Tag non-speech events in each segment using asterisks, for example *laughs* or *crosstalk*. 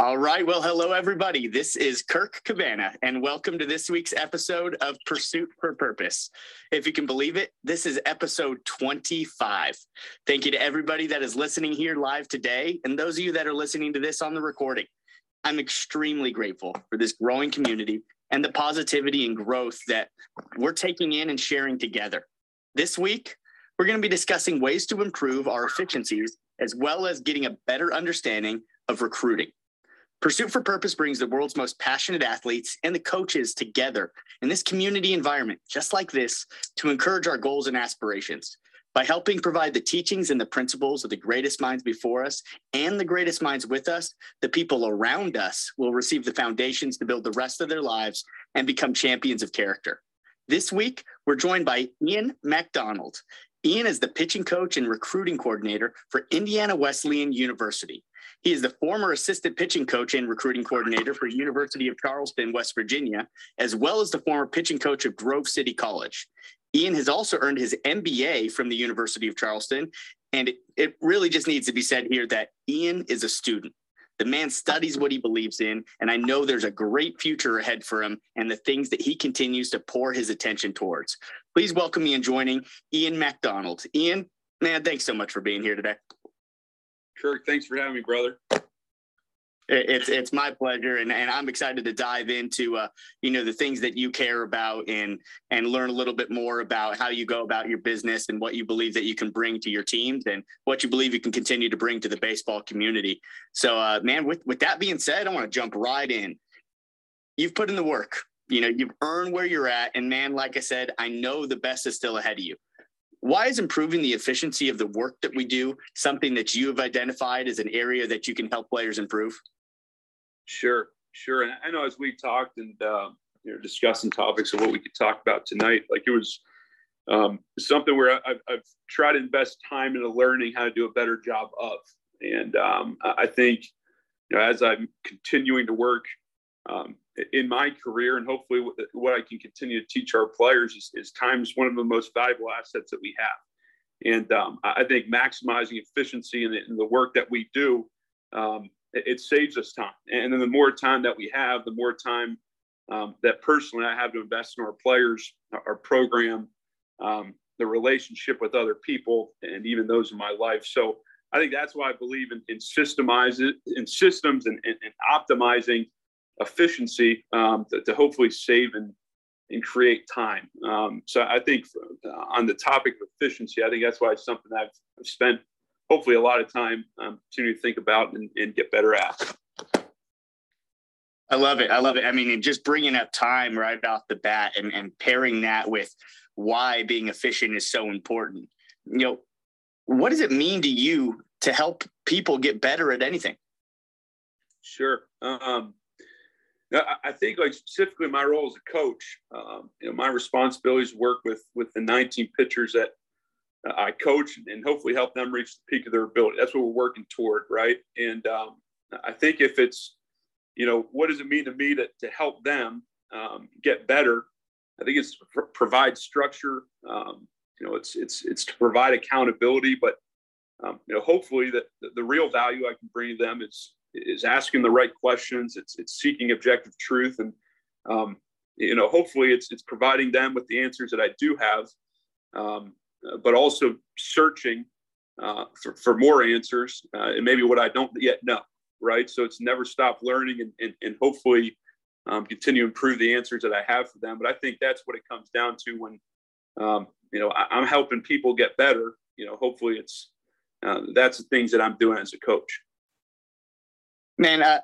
All right. Well, hello, everybody. This is Kirk Cabana, and welcome to this week's episode of Pursuit for Purpose. If you can believe it, this is episode 25. Thank you to everybody that is listening here live today, and those of you that are listening to this on the recording. I'm extremely grateful for this growing community and the positivity and growth that we're taking in and sharing together. This week, we're going to be discussing ways to improve our efficiencies as well as getting a better understanding of recruiting. Pursuit for Purpose brings the world's most passionate athletes and the coaches together in this community environment, just like this, to encourage our goals and aspirations. By helping provide the teachings and the principles of the greatest minds before us and the greatest minds with us, the people around us will receive the foundations to build the rest of their lives and become champions of character. This week, we're joined by Ian MacDonald. Ian is the pitching coach and recruiting coordinator for Indiana Wesleyan University. He is the former assistant pitching coach and recruiting coordinator for University of Charleston, West Virginia, as well as the former pitching coach of Grove City College. Ian has also earned his MBA from the University of Charleston. And it, it really just needs to be said here that Ian is a student. The man studies what he believes in, and I know there's a great future ahead for him and the things that he continues to pour his attention towards. Please welcome me in joining Ian MacDonald. Ian, man, thanks so much for being here today. Kirk, thanks for having me, brother. It's it's my pleasure, and, and I'm excited to dive into uh, you know the things that you care about and and learn a little bit more about how you go about your business and what you believe that you can bring to your teams and what you believe you can continue to bring to the baseball community. So, uh, man, with with that being said, I want to jump right in. You've put in the work. You know, you've earned where you're at, and man, like I said, I know the best is still ahead of you why is improving the efficiency of the work that we do something that you have identified as an area that you can help players improve? Sure, sure. And I know as we talked and uh, you know discussing topics of what we could talk about tonight, like it was um, something where I've, I've, tried to invest time into learning how to do a better job of. And um, I think you know, as I'm continuing to work um, in my career and hopefully what I can continue to teach our players is, is time is one of the most valuable assets that we have. And um, I think maximizing efficiency in the, in the, work that we do, um, it, it, saves us time. And then the more time that we have, the more time um, that personally I have to invest in our players, our program, um, the relationship with other people, and even those in my life. So I think that's why I believe in, in systemizing, in systems and, and, and optimizing efficiency um, to, to, hopefully save and, and create time. Um, so I think uh, on the topic of efficiency, I think that's why it's something I've, I've spent hopefully a lot of time um, to think about and, and get better at. I love it. I love it. I mean, just bringing up time right off the bat and, and pairing that with why being efficient is so important. You know, what does it mean to you to help people get better at anything? Sure. Um, I think like specifically my role as a coach, um, you know, my responsibilities work with with the 19 pitchers that I coach and hopefully help them reach the peak of their ability. That's what we're working toward, right? And um, I think if it's, you know, what does it mean to me to, to help them um, get better? I think it's pr- provide structure. Um, you know, it's it's it's to provide accountability, but um, you know, hopefully that the, the real value I can bring to them is is asking the right questions. It's it's seeking objective truth, and um, you know, hopefully, it's it's providing them with the answers that I do have, um, but also searching uh, for, for more answers uh, and maybe what I don't yet know. Right. So it's never stop learning and, and, and hopefully um, continue to improve the answers that I have for them. But I think that's what it comes down to when, um, you know, I, am helping people get better. You know, hopefully it's uh, that's the things that I'm doing as a coach. Man, uh,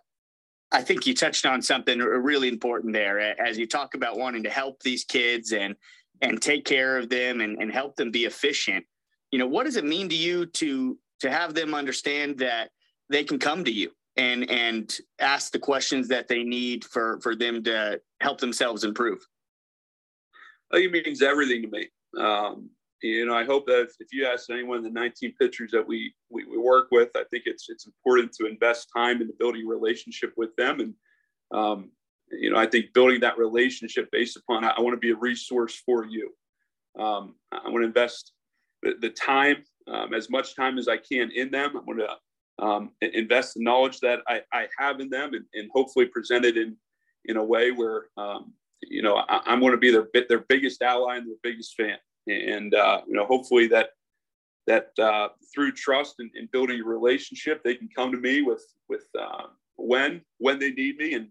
I think you touched on something really important there as you talk about wanting to help these kids and and take care of them and, and help them be efficient. You know, what does it mean to you to to have them understand that they can come to you and and ask the questions that they need for for them to help themselves improve? It means everything to me. Um, you know, I hope that if, if, you ask anyone of the 19 pitchers that we, we, we work with, I think it's it's important to invest time in building relationship with them, and um, you know, I think building that relationship based upon I, I want to be a resource for you. Um, I want to invest the, the time, um, as much time as I can in them. I want to um, invest the knowledge that I, I have in them and, and hopefully present it in in a way where um, you know I, am going to be their their biggest ally and their biggest fan and uh, you know hopefully that that uh, through trust and, and, building a relationship they can come to me with with uh, when when they need me and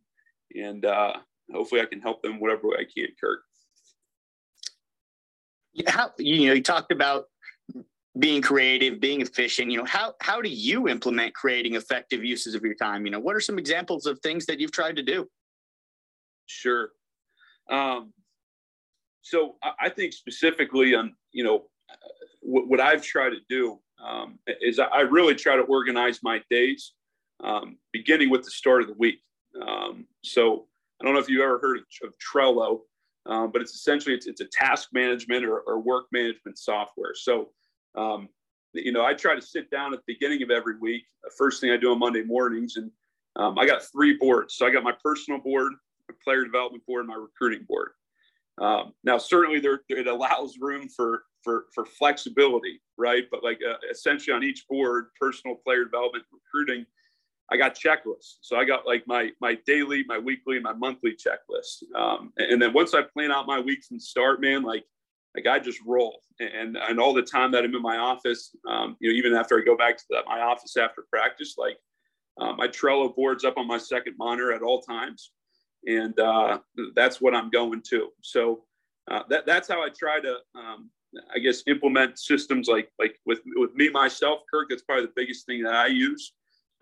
and uh, hopefully I can help them whatever way I can Kirk. How you know you talked about being creative being efficient you know how how do you implement creating effective uses of your time? You know what are some examples of things that you've tried to do? Sure. Um, so I think specifically on you know what, what I've tried to do um, is I really try to organize my days, um, beginning with the start of the week. Um, so I don't know if you ever heard of, of Trello, um, but it's essentially it's, it's a task management or, or, work management software. So um, you know I try to sit down at the beginning of every week. The first thing I do on Monday mornings, and um, I got three boards. So I got my personal board, my player development board, and my recruiting board. Um, now, certainly, there it allows room for for for flexibility, right? But like uh, essentially on each board, personal player development, recruiting, I got checklists. So I got like my my daily, my weekly, my monthly checklist. Um, and then once I plan out my weeks and start, man, like like I just roll. And and all the time that I'm in my office, um, you know, even after I go back to the, my office after practice, like um, my Trello boards up on my second monitor at all times and uh, that's what I'm going to. So uh, that that's how I try to, um, I guess, implement systems like like with with me myself, Kirk. That's probably the biggest thing that I use,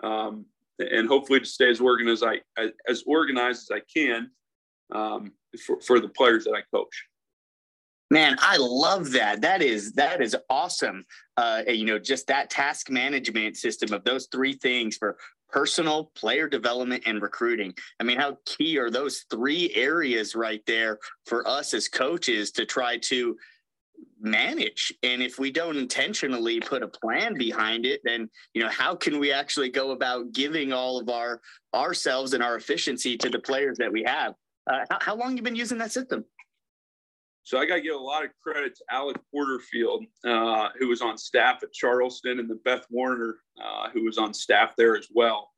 um, and hopefully to stay as organized as I as organized as I can um, for for the players that I coach. Man, I love that. That is that is awesome. Uh, you know, just that task management system of those three things for personal player development and recruiting. I mean, how key are those three areas right there for us as coaches to try to manage? And if we don't intentionally put a plan behind it then you know how can we actually go about giving all of our ourselves and our efficiency to the players that we have? Uh, how, how long you been using that system so I got to give a lot of credit to Alec Porterfield, uh, who was on staff at Charleston, and then Beth Warner, uh, who was on staff there as well.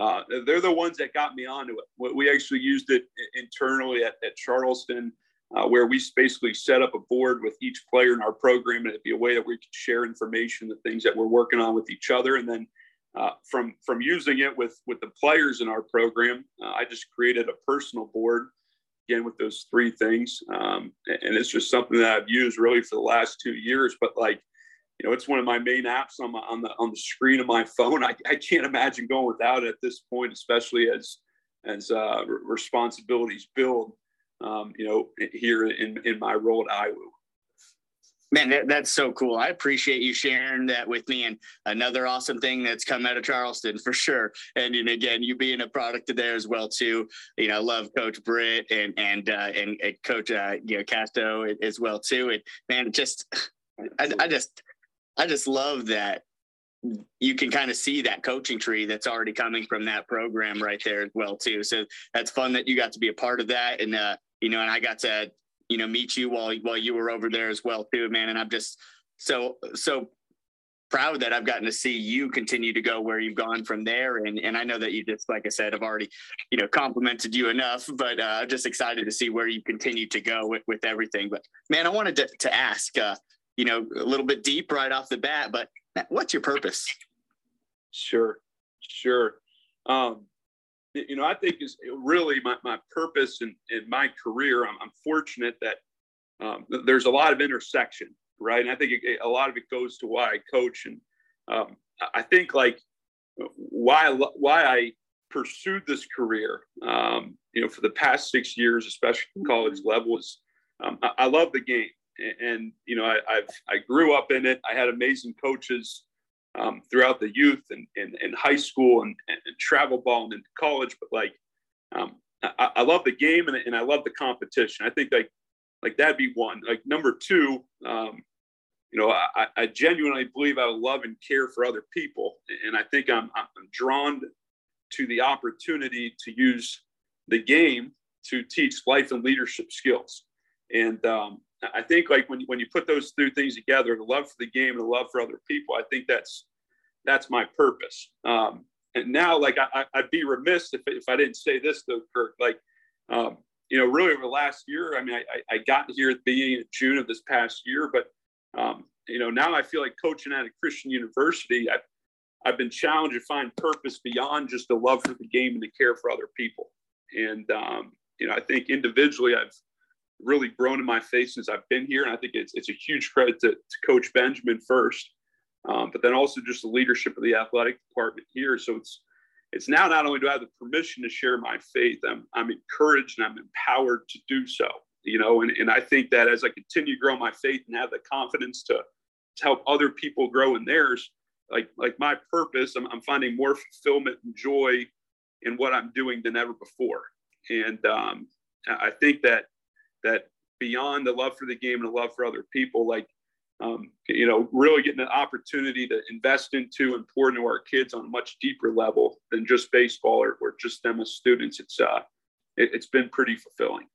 Uh, they're the ones that got me onto it. We actually used it internally at, at Charleston, uh, where we basically set up a board with each player in our program, and it'd be a way that we could share information, the things that we're working on with each other, and then uh, from from using it with with the players in our program, uh, I just created a personal board again with those three things. Um, and it's just something that I've used really for the last two years. But like, you know, it's one of my main apps on, my, on the on the screen of my phone. I, I can't imagine going without it at this point, especially as as uh, responsibilities build. Um, you know, here in in my role at IWU. Man, that, that's so cool. I appreciate you sharing that with me. And another awesome thing that's come out of Charleston for sure. And, and again, you being a product of there as well too. You know, I love Coach Britt and and uh, and, and Coach uh, you know Casto as well too. And man, just I, I just I just love that you can kind of see that coaching tree that's already coming from that program right there as well too. So that's fun that you got to be a part of that. And uh, you know, and I got to you know meet you while while you were over there as well too, man. And I'm just so so proud that I've gotten to see you continue to go where you've gone from there. And and I know that you just like I said, I've already you know complimented you enough, but uh, I'm just excited to see where you continue to go with with everything. But man, I wanted to to ask, uh, you know, a little bit deep right off the bat, but what's your purpose? Sure, sure. Um, you know, I think is really my, my purpose in, in my career. I'm, I'm fortunate that um, there's a lot of intersection, right? And I think it, a lot of it goes to why I coach. And um, I think like why, why I pursued this career, um, you know, for the past six years, especially college level is um, I, I, love the game. And, and you know, I, I've, I grew up in it. I had amazing coaches um, throughout the youth and, and, high school and, and, and, travel ball and into college. But like, um, I, I, love the game and, and I love the competition. I think like, like that'd be one. Like number two, um, you know, I, I genuinely believe I love and care for other people. And I think I'm, I'm drawn to the opportunity to use the game to teach life and leadership skills. And um, I think like when when you put those two things together, the love for the game and the love for other people, I think that's that's my purpose. Um, and now, like I, would be remiss if, if I didn't say this though, Kirk. Like, um, you know, really over the last year, I mean, I, I got here at the beginning of June of this past year, but um, you know, now I feel like coaching at a Christian university, I've, I've been challenged to find purpose beyond just the love for the game and the care for other people. And, um, you know, I think individually I've really grown in my faith since I've been here. And I think it's, it's a huge credit to, to Coach Benjamin first, um, but then also just the leadership of the athletic department here. So it's, it's now not only do I have the permission to share my faith, I'm, I'm encouraged and I'm empowered to do so, you know, and, and I think that as I continue to grow my faith and have the confidence to, to help other people grow in theirs, like, like my purpose, I'm, I'm finding more fulfillment and joy in what I'm doing than ever before. And um, I think that, that beyond the love for the game and the love for other people, like um, you know, really getting an opportunity to invest into and pour into our kids on a much deeper level than just baseball or, or just them as students. It's uh, it, it's been pretty fulfilling.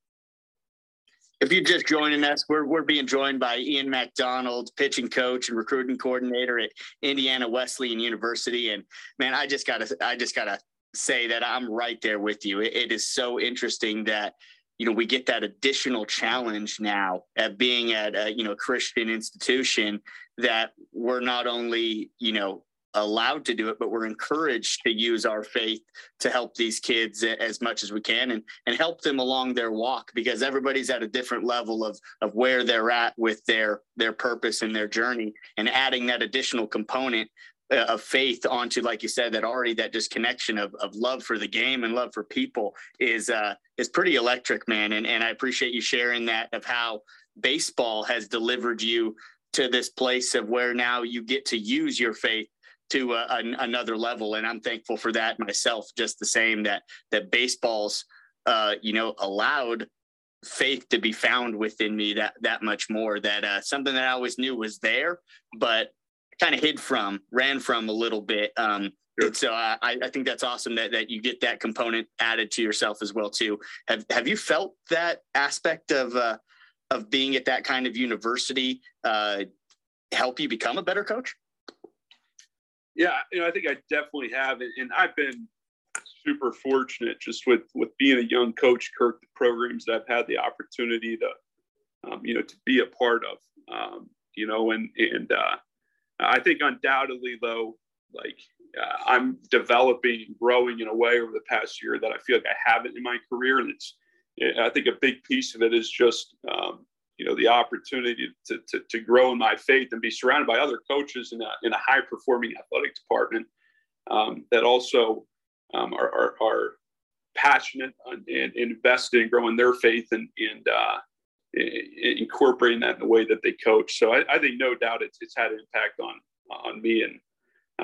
If you're just joining us, we're, we're being joined by Ian MacDonald, pitching coach and recruiting coordinator at Indiana Wesleyan University. And man, I just gotta I just gotta say that I'm right there with you. it, it is so interesting that you know we get that additional challenge now at being at a you know christian institution that we're not only you know allowed to do it but we're encouraged to use our faith to help these kids as much as we can and and help them along their walk because everybody's at a different level of of where they're at with their their purpose and their journey. And adding that additional component of faith onto like you said that already that just connection of, of love for the game and love for people is uh is pretty electric man. And, and i appreciate you sharing that of how baseball has delivered you to this place of where now you get to use your faith to uh, an, another level. And i'm thankful for that myself just the same that that baseball's uh you know allowed faith to be found within me that that much more that uh something that i always knew was there but kind of hid from, ran from a little bit. Um, sure. so I, I think that's awesome that, that you get that component added to yourself as well too. Have Have you felt that aspect of uh, of being at that kind of university uh, help you become a better coach? Yeah, you know, I think I definitely have, and I've been super fortunate just with with being a young coach, Kirk, the programs that I've had the opportunity to, um, you know, to be a part of. Um, you know, and and uh, I think undoubtedly, though, like uh, I'm developing, and growing in a way over the past year that I feel like I haven't in my career, and it's I think a big piece of it is just um, you know the opportunity to, to, to grow in my faith and be surrounded by other coaches in a in a high performing athletic department um, that also um, are, are, are passionate and, and invested in growing their faith and and uh, incorporating that in the way that they coach. So I, I think no doubt it's, it's had an impact on on me and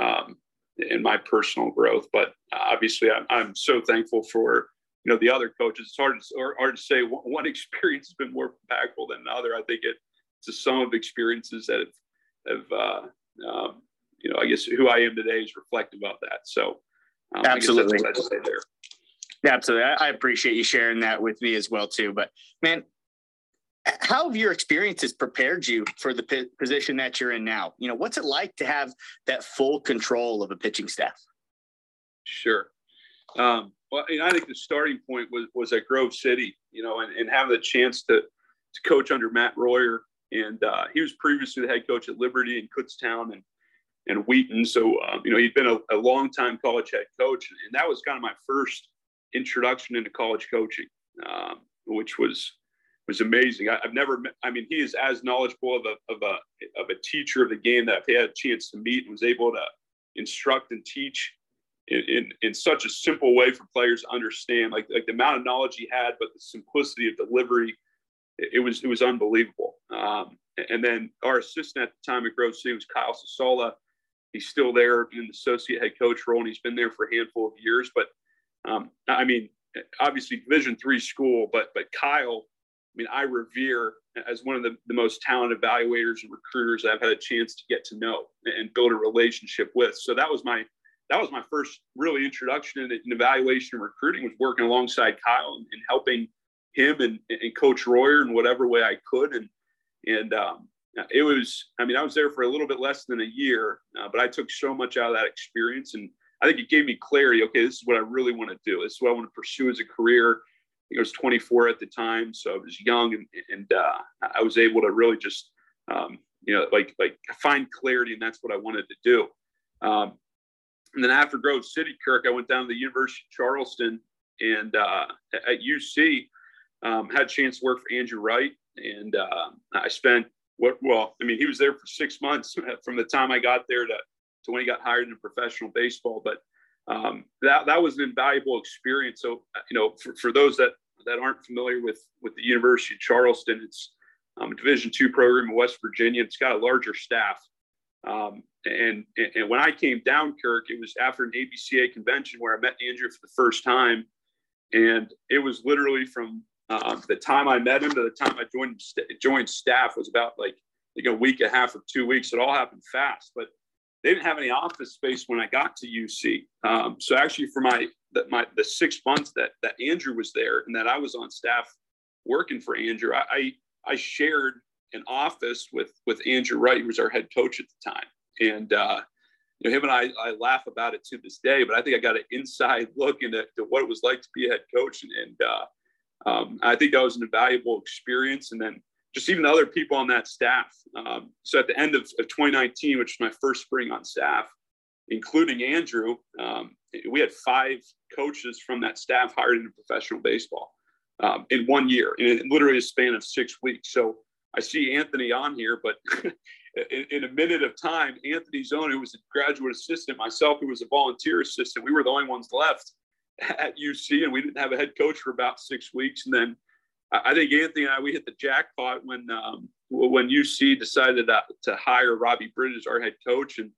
um, in my personal growth. But obviously, I'm, I'm so thankful for you know the other coaches. It's hard to, hard to say one *laughs* experience has been more impactful than another. I think it, it's a sum of experiences that have, have uh, um, you know I guess who I am today is reflective of that. So um, absolutely, I say there. Absolutely, I appreciate you sharing that with me as well too. But man, how have your experiences prepared you for the p- position that you're in now? You know, what's it like to have that full control of a pitching staff? Sure. Um, well, I think the starting point was, was at Grove City, you know, and, and having the chance to, to coach under Matt Royer. And uh, he was previously the head coach at Liberty and Kutztown and, and Wheaton. So, um, you know, he'd been a, a long time college head coach. And that was kind of my first introduction into college coaching, um, which was was amazing. I, have never met, I mean, he is as knowledgeable of a, of a, of a teacher of the game that I've had a chance to meet and was able to instruct and teach in, in, in such a simple way for players to understand, like, like the amount of knowledge he had, but the simplicity of delivery, it, it was, it was unbelievable. Um, and then our assistant at the time at Grove City was Kyle Sasola. He's still there in the associate head coach role, and he's been there for a handful of years. But um, I mean, obviously Division three school, but but Kyle mean, I revere as one of the, the most talented evaluators and recruiters I've had a chance to get to know and build a relationship with. So that was my that was my first really introduction in, in evaluation and recruiting was working alongside Kyle and, and helping him and, and, Coach Royer in whatever way I could. And and um, it was, I mean, I was there for a little bit less than a year, uh, but I took so much out of that experience. And I think it gave me clarity. Okay, this is what I really want to do. This is what I want to pursue as a career. I was 24 at the time, so I was young, and, and uh, I was able to really just, um, you know, like like find clarity, and that's what I wanted to do. Um, and then after Grove City, Kirk, I went down to the University of Charleston, and uh, at UC, um, had a chance to work for Andrew Wright, and uh, I spent what well, I mean, he was there for six months *laughs* from the time I got there to to when he got hired in professional baseball, but um, that that was an invaluable experience. So you know, for, for those that that aren't familiar with with the University of Charleston, it's um, a Division two program in West Virginia. It's got a larger staff. Um, and, and when I came down, Kirk, it was after an ABCA convention where I met Andrew for the first time, and it was literally from uh, the time I met him to the time I joined joined staff was about like like a week and a half or two weeks. It all happened fast, but they didn't have any office space when I got to UC. Um, so actually, for my the, my the six months that that Andrew was there and that I was on staff working for Andrew, I I, I shared an office with with Andrew Wright, who was our head coach at the time, and uh, you know him and I I laugh about it to this day. But I think I got an inside *laughs* look into what it was like to be a head coach, and, and uh, um, I think that was an invaluable experience. And then just even the other people on that staff. Um, so at the end of, of, 2019, which was my first spring on staff, including Andrew, um, we had five coaches from that staff hired into professional baseball um, in one year, in literally a span of six weeks. So I see Anthony on here, but *laughs* in, in, a minute of time, Anthony Zone, who was a graduate assistant, myself, who was a volunteer assistant, we were the only ones left *laughs* at UC, and we didn't have a head coach for about six weeks. And then I think Anthony and I we hit the jackpot when um, when UC decided to, to hire Robbie Britt as our head coach, and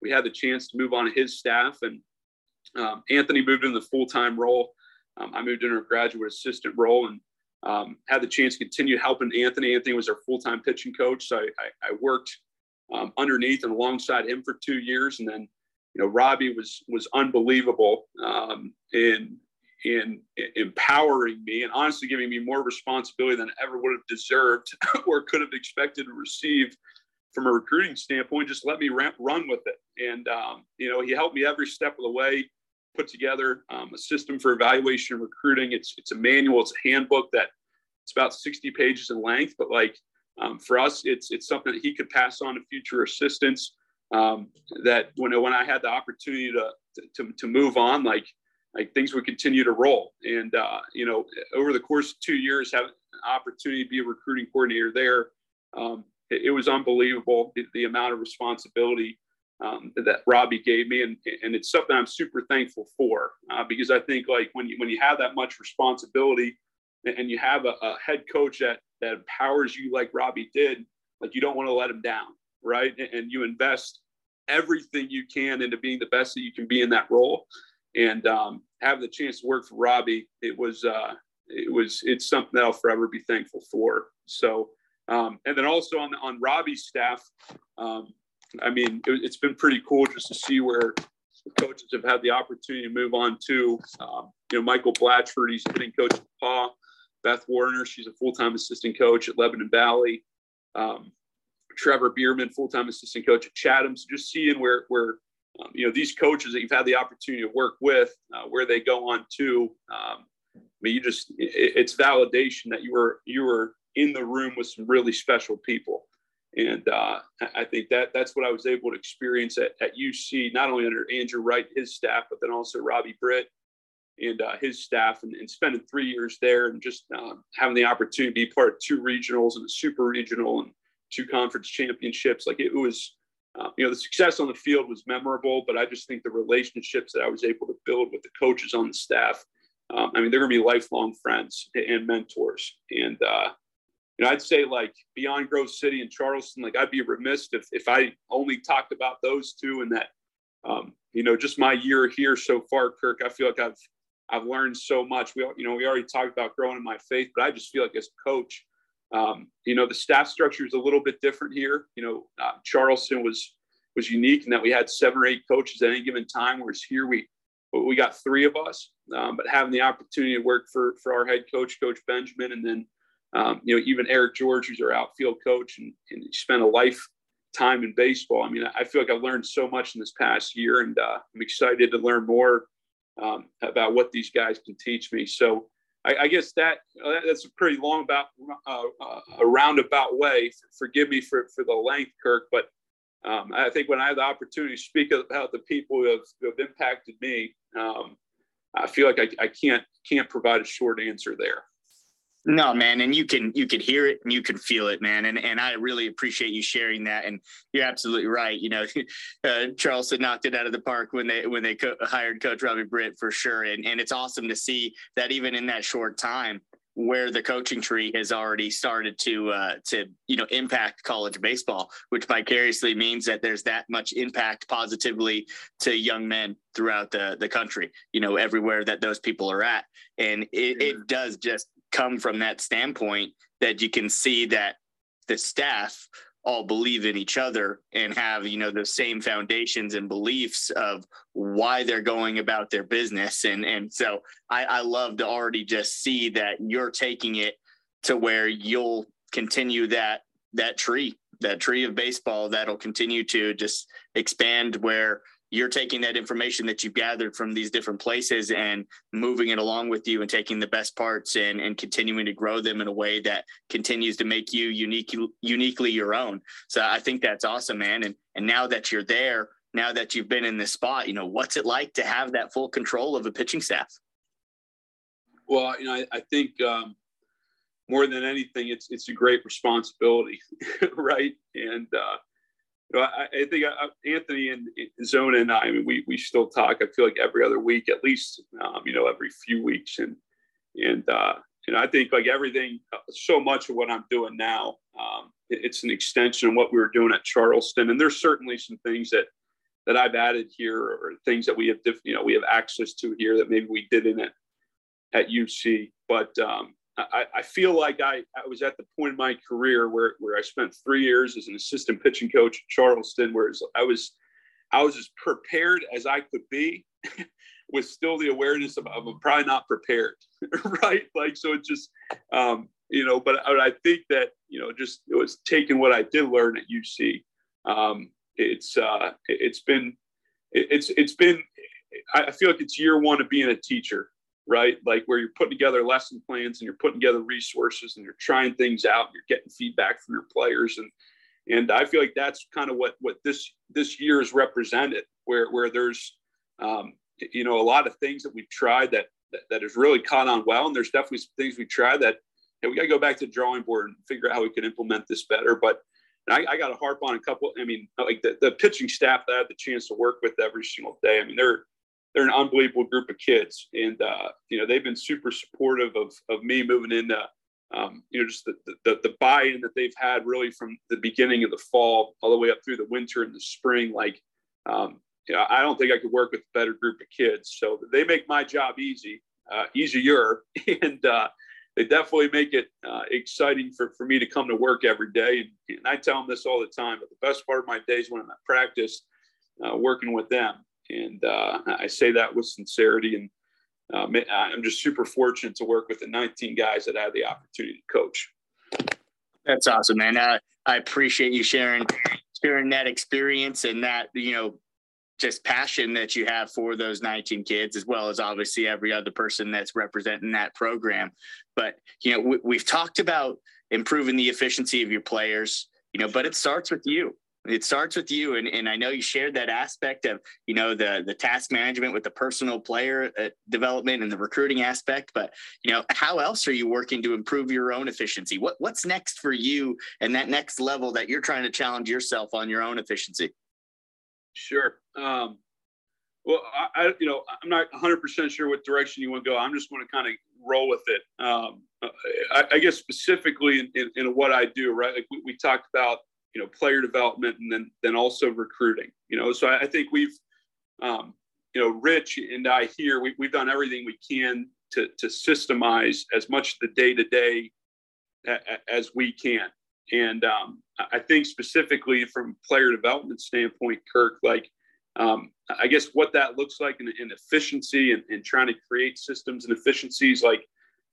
we had the chance to move on his staff. And um, Anthony moved in the full time role. Um, I moved into a graduate assistant role and um, had the chance to continue helping Anthony. Anthony was our full time pitching coach, so I, I, I worked um, underneath and alongside him for two years, and then you know Robbie was was unbelievable um, in in, in empowering me and honestly giving me more responsibility than I ever would have deserved *laughs* or could have expected to receive from a recruiting standpoint. Just let me ramp, run with it, and um, you know he helped me every step of the way. Put together um, a system for evaluation and recruiting. It's it's a manual. It's a handbook that it's about 60 pages in length, but like um, for us, it's it's something that he could pass on to future assistants. Um, that when when I had the opportunity to, to to move on, like like things would continue to roll. And uh, you know, over the course of two years, having an opportunity to be a recruiting coordinator there, um, it, it, was unbelievable the, the amount of responsibility um, that Robbie gave me, and and it's something I'm super thankful for uh, because I think like when you when you have that much responsibility and you have a, a head coach that that empowers you like Robbie did, like you don't want to let him down, right? And, and you invest everything you can into being the best that you can be in that role and um, having the chance to work for Robbie, it was uh, it was it's something I'll forever be thankful for. So, um, and then also on on Robbie's staff, um, I mean, it, has been pretty cool just to see where coaches have had the opportunity to move on to. Um, you know, Michael Blatchford, he's hitting coach at Paw. Beth Warner, she's a full time assistant coach at Lebanon Valley. Um, Trevor Bierman, full time assistant coach at Chatham. So just seeing where where um, you know these coaches that you've had the opportunity to work with uh, where they go on to um, I mean you just it, it's validation that you were you were in the room with some really special people. And uh, I think that that's what I was able to experience at, at UC not only under Andrew Wright his staff but then also Robbie Britt and uh, his staff and, and, spending three years there and just um, having the opportunity to be part of two regionals and a super regional and two conference championships. Like it was uh, you know, the success on the field was memorable, but I just think the relationships that I was able to build with the coaches on the staff, um, I mean, they're going to be lifelong friends and mentors. And, uh, you know, I'd say like beyond Grove City and Charleston, like I'd be remiss if, if I only talked about those two and that, um, you know, just my year here so far, Kirk, I feel like I've, I've learned so much. We, you know, we already talked about growing in my faith, but I just feel like as a coach, um, you know, the staff structure is a little bit different here. You know, uh, Charleston was was unique in that we had seven or eight coaches at any given time, whereas here we we got three of us. Um, but having the opportunity to work for for our head coach, Coach Benjamin, and then um, you know, even Eric George, who's our outfield coach and, and spent a lifetime in baseball. I mean, I feel like I've learned so much in this past year, and uh, I'm excited to learn more um, about what these guys can teach me. So I, I guess that uh, that's a pretty long about uh, uh, a roundabout way. Forgive me for for the length, Kirk, but um, I think when I have the opportunity to speak about the people who have, who have impacted me, um, I feel like I, I can't can't provide a short answer there. No, man, and you can you can hear it and you can feel it, man, and and I really appreciate you sharing that. And you're absolutely right. You know, *laughs* uh, Charleston knocked it out of the park when they when they co- hired Coach Robbie Britt for sure, and and it's awesome to see that even in that short time, where the coaching tree has already started to uh, to you know impact college baseball, which vicariously means that there's that much impact positively to young men throughout the the country. You know, everywhere that those people are at, and it, it does just come from that standpoint that you can see that the staff all believe in each other and have you know the same foundations and beliefs of why they're going about their business. And and so I, I love to already just see that you're taking it to where you'll continue that that tree that tree of baseball that'll continue to just expand where you're taking that information that you've gathered from these different places and moving it along with you and taking the best parts and, and continuing to grow them in a way that continues to make you unique, uniquely your own. So I think that's awesome, man. And, and now that you're there, now that you've been in this spot, you know, what's it like to have that full control of a pitching staff? Well, you know, I, I think um, more than anything, it's, it's a great responsibility, *laughs* right? And, uh, you know, I, I think uh, Anthony and, and Zona and I, I mean, we, we still talk, I feel like every other week, at least, um, you know, every few weeks. And, and, uh, and I think like everything, uh, so much of what I'm doing now, um, it, it's an extension of what we were doing at Charleston. And there's certainly some things that, that I've added here or things that we have, diff, you know, we have access to here that maybe we didn't at, at UC. But, um, I, I, feel like I, I was at the point in my career where, where I spent three years as an assistant pitching coach at Charleston, where I was I was as prepared as I could be, *laughs* with still the awareness of, of I'm probably not prepared, *laughs* right? Like so, it just um, you know. But I, I think that you know, just it was taking what I did learn at UC. Um, it's uh, it's been it's it's been I feel like it's year one of being a teacher right? Like where you're putting together lesson plans and you're putting together resources and you're trying things out, and you're getting feedback from your players. And and I feel like that's kind of what what this this year is represented, where where there's um, you know a lot of things that we've tried that, that that has really caught on well, and there's definitely some things we tried that hey, we got to go back to the drawing board and figure out how we can implement this better. But I, I got to harp on a couple. I mean, like the, the pitching staff that I had the chance to work with every single day. I mean, they're they're an unbelievable group of kids, and uh, you know they've been super supportive of of me moving into um, you know just the, the, the buy-in that they've had really from the beginning of the fall all the way up through the winter and the spring. Like, um, you know, I don't think I could work with a better group of kids. So they make my job easy, uh, easier, *laughs* and uh, they definitely make it uh, exciting for, for me to come to work every day. And, and, I tell them this all the time, but the best part of my day is when I'm at practice uh, working with them and uh, I say that with sincerity. And uh, I'm just super fortunate to work with the 19 guys that I had the opportunity to coach. That's awesome, man. I appreciate you sharing sharing that experience and that you know just passion that you have for those 19 kids as well as obviously every other person that's representing that program but you know we, have talked about improving the efficiency of your players you know but it starts with you it starts with you and, and i know you shared that aspect of you know the the task management with the personal player uh, development and the recruiting aspect but you know how else are you working to improve your own efficiency? What what's next for you and that next level that you're trying to challenge yourself on your own efficiency? Sure. Um, well I, I, you know i'm not 100% sure what direction you want to go. I'm just going to kind of roll with it. Um, I, I, guess specifically in, in, in, what i do right? Like we, we talked about you know player development and then then also recruiting you know? So i, I think we've um, you know rich and i here we, we've done everything we can to to systemize as much the day to day as we can. And um, i think specifically from player development standpoint kirk like um, i guess what that looks like in, in efficiency and, and, trying to create systems and efficiencies like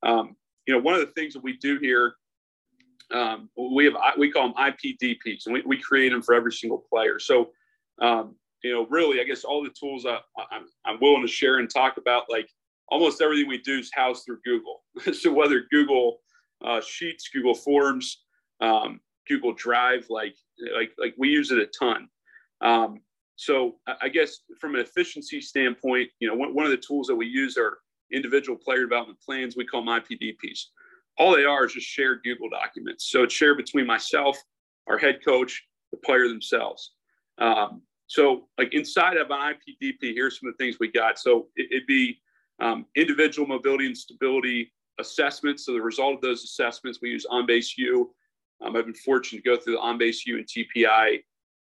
um, you know one of the things that we do here um, we have we call them IPDPs, and we, we create them for every single player. So, um, you know, really, I guess all the tools I, I'm, I'm willing to share and talk about, like almost everything we do is housed through Google. *laughs* so whether Google uh, Sheets, Google Forms, um, Google Drive, like like like we use it a ton. Um, so I guess from an efficiency standpoint, you know, one, one of the tools that we use are individual player development plans. We call them IPDPs all they are is just shared Google documents. So it's shared between myself, our head coach, the player themselves. Um, so like inside of an IPDP, here's some of the things we got. So it, would be um, individual mobility and stability assessments. So the result of those assessments, we use OnBase U. Um, I've been fortunate to go through the OnBase U and TPI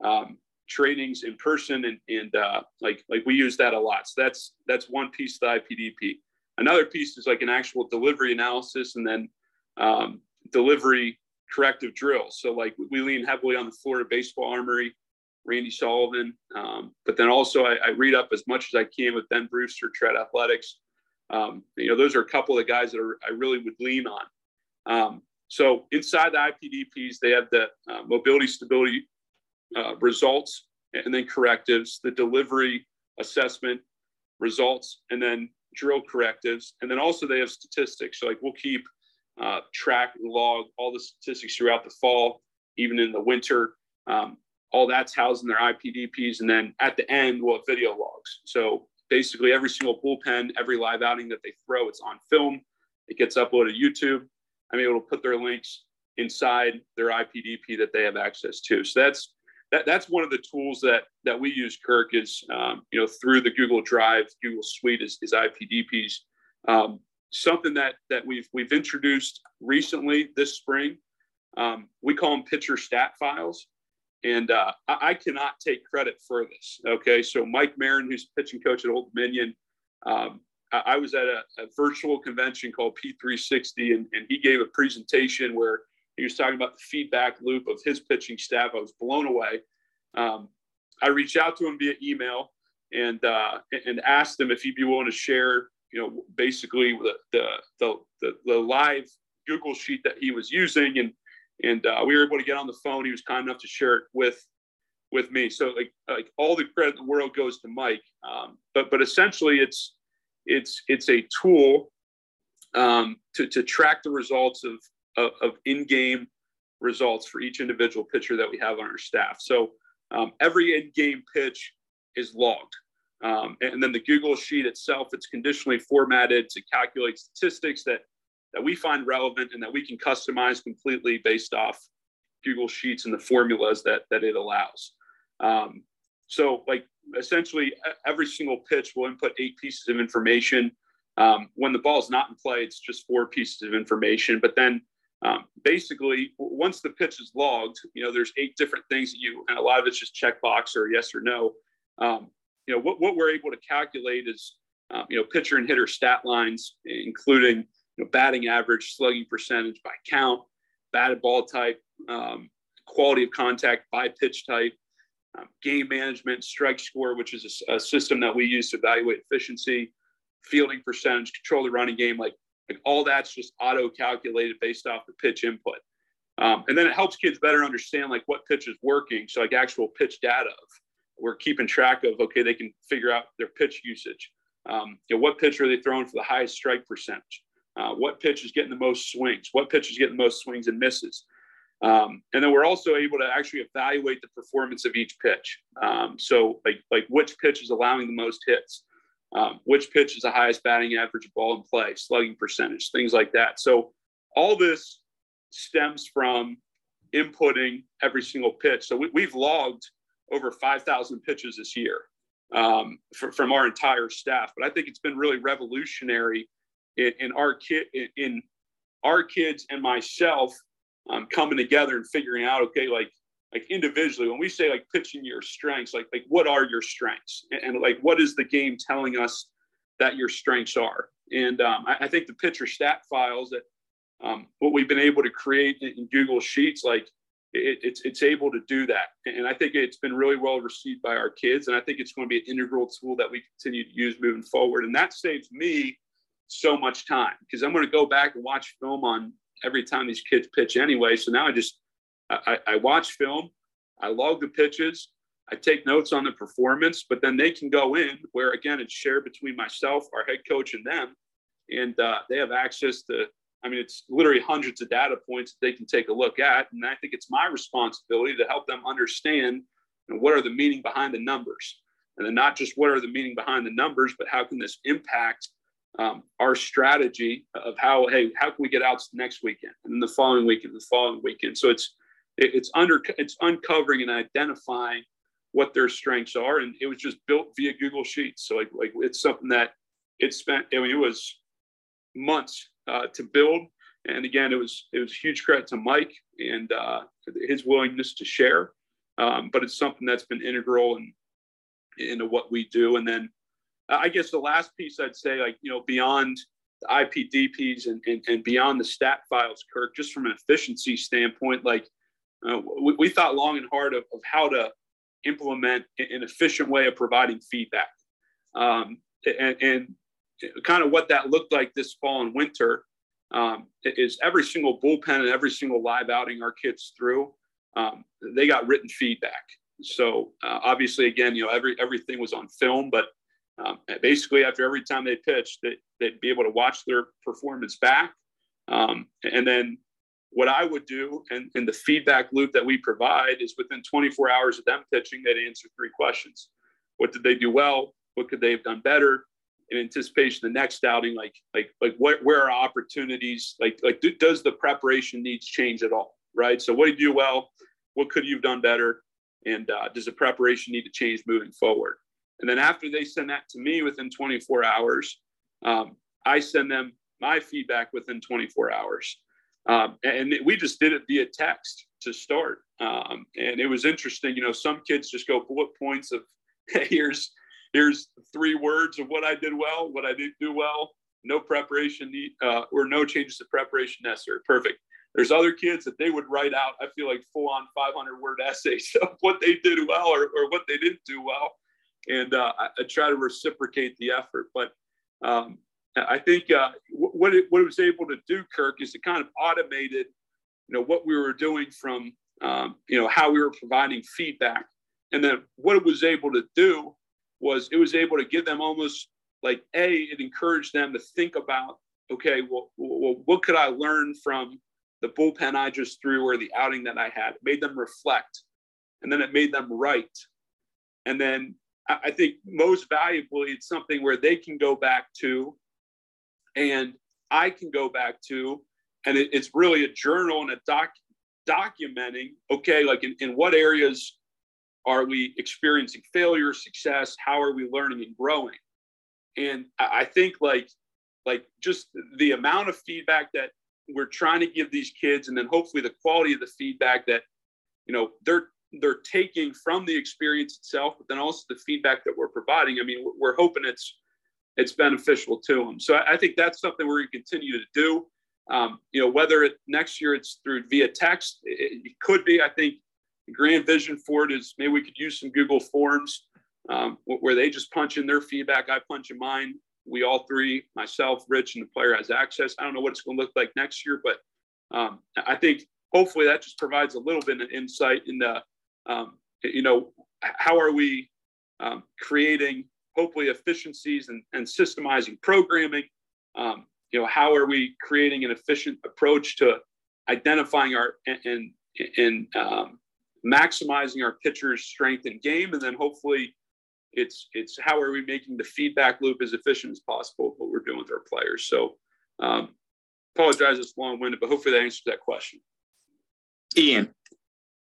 um, trainings in person, and, and uh, like like we use that a lot. So that's that's one piece of the IPDP. Another piece is like an actual delivery analysis, and then um, delivery corrective drills. So like we lean heavily on the Florida Baseball Armory, Randy Sullivan, um, but then also I, I, read up as much as I can with Ben Brewster, Tread Athletics. Um, you know, those are a couple of the guys that are, I really would lean on. Um, so inside the IPDPs, they have the uh, mobility stability uh, results and then correctives, the delivery assessment results, and then drill correctives. And then also they have statistics. So like we'll keep uh, track and log all the statistics throughout the fall, even in the winter. Um, all that's housed in their IPDPs. And then at the end, we'll have video logs. So basically, every single bullpen, every live outing that they throw, it's on film. It gets uploaded to YouTube. I'm able to put their links inside their IPDP that they have access to. So that's that, that's one of the tools that that we use. Kirk is um, you know through the Google Drive, Google Suite is, is IPDPs. Um, something that that we've we've introduced recently this spring. Um, we call them pitcher stat files, and uh, I, I, cannot take credit for this. Okay, so Mike Marin, who's pitching coach at Old Dominion, um, I, I, was at a, a, virtual convention called P360, and, and he gave a presentation where he was talking about the feedback loop of his pitching staff. I was blown away. Um, I reached out to him via email and uh, and asked him if he'd be willing to share you know, basically the, the, the, the, live Google sheet that he was using. And, and uh, we were able to get on the phone. He was kind enough to share it with, with me. So like, like all the credit in the world goes to Mike. Um, but, but essentially it's, it's, it's a tool um, to, to track the results of, of, of in-game results for each individual pitcher that we have on our staff. So um, every in-game pitch is logged. Um, and then the Google sheet itself, it's conditionally formatted to calculate statistics that, that we find relevant and that we can customize completely based off Google Sheets and the formulas that, that it allows. Um, so like essentially every single pitch will input eight pieces of information. Um, when the ball is not in play, it's just four pieces of information. But then um, basically, once the pitch is logged, you know, there's eight different things that you, and a lot of it's just checkbox or yes or no. Um, you know, what, what we're able to calculate is, um, you know, pitcher and hitter stat lines, including, you know, batting average, slugging percentage by count, batted ball type, um, quality of contact by pitch type, um, game management, strike score, which is a, a, system that we use to evaluate efficiency, fielding percentage, control the running game, like, like all that's just auto calculated based off the pitch input. Um, and then it helps kids better understand like what pitch is working. So like actual pitch data of we're keeping track of okay they can figure out their pitch usage. Um, you know, what pitch are they throwing for the highest strike percentage? Uh, what pitch is getting the most swings? What pitch is getting the most swings and misses? Um, and then we're also able to actually evaluate the performance of each pitch. Um, so like like which pitch is allowing the most hits? Um, which pitch is the highest batting average ball in play slugging percentage things like that. So all this stems from inputting every single pitch. So we, we've logged over 5,000 pitches this year um, for, from our entire staff. But I think it's been really revolutionary in, in our kid in, our kids and myself um, coming together and figuring out okay, like like individually when we say like pitching your strengths, like like what are your strengths and, and like what is the game telling us that your strengths are? And um, I, I, think the pitcher stat files that um, what we've been able to create in, in Google Sheets, like it, it's it's able to do that, and I think it's been really well received by our kids, and I think it's going to be an integral tool that we continue to use moving forward, and that saves me so much time because I'm going to go back and watch film on every time these kids pitch anyway. So now I just I, I watch film, I log the pitches, I take notes on the performance, but then they can go in where again it's shared between myself, our head coach, and them, and uh, they have access to. I mean, it's literally hundreds of data points that they can take a look at, and I think it's my responsibility to help them understand you know, what are the meaning behind the numbers, and then not just what are the meaning behind the numbers, but how can this impact um, our strategy of how hey how can we get out next weekend and then the following weekend the following weekend? So it's it's under it's uncovering and identifying what their strengths are and it was just built via google sheets. So like like it's something that it spent i mean it was months uh, to build. And again it was it was huge credit to mike and uh, his willingness to share. Um, but it's something that's been integral in, into what we do. And then I guess the last piece I'd say, like, you know, beyond the IPDPs and, and, and beyond the stat files, Kirk, just from an efficiency standpoint, like, uh, we, we, thought long and hard of, of, how to implement an efficient way of providing feedback. Um, and, and, kind of what that looked like this fall and winter um, is every single bullpen and every single live outing our kids through, um, they got written feedback. So uh, obviously, again, you know, every everything was on film, but um, basically, after every time they pitched, they, they'd be able to watch their performance back. Um, and then what I would do and, and the feedback loop that we provide is within 24 hours of them pitching, they'd answer three questions. What did they do well? What could they have done better? In anticipation of the next outing, like like like what where are opportunities? Like like do, does the preparation needs change at all? Right. So what did you do well? What could you have done better? And uh, does the preparation need to change moving forward? And then after they send that to me within 24 hours, um, I send them my feedback within 24 hours. Um, and we just did it via text to start. Um, and it was interesting. You know, some kids just go bullet points of, hey, *laughs* here's here's three words of what I did well, what I didn't do well, no preparation need, uh, or no changes to preparation necessary. Perfect. There's other kids that they would write out, I feel like full on 500 word essays *laughs* of what they did well or, or what they didn't do well and uh, I, I, try to reciprocate the effort. But um, I think uh, what it, what it was able to do, Kirk, is it kind of automated, you know, what we were doing from, um, you know, how we were providing feedback, and then what it was able to do was it was able to give them almost like a it encouraged them to think about okay well, well what could i learn from the bullpen i just threw or the outing that i had it made them reflect and then it made them write and then I think most valuably, it's something where they can go back to and I can go back to. And it, it's really a journal and a doc documenting, okay, like in, in what areas are we experiencing failure, success? How are we learning and growing? And I think like like just the amount of feedback that we're trying to give these kids and then hopefully the quality of the feedback that you know they're they're taking from the experience itself, but then also the feedback that we're providing. I mean, we're hoping it's it's beneficial to them. So I, think that's something we're going to continue to do. Um, you know, whether it next year it's through via text, it, it, could be. I think the grand vision for it is maybe we could use some Google Forms um, where they just punch in their feedback, I punch in mine. We all three, myself, Rich, and the player has access. I don't know what it's going to look like next year, but um, I think hopefully that just provides a little bit of insight into um, you know, how are we um, creating hopefully efficiencies and, and systemizing programming? Um, you know, how are we creating an efficient approach to identifying our and and, um, maximizing our pitchers' strength and game, and then hopefully it's it's how are we making the feedback loop as efficient as possible what we're doing with our players. So um, apologize it's long-winded, but hopefully that answers that question. Ian,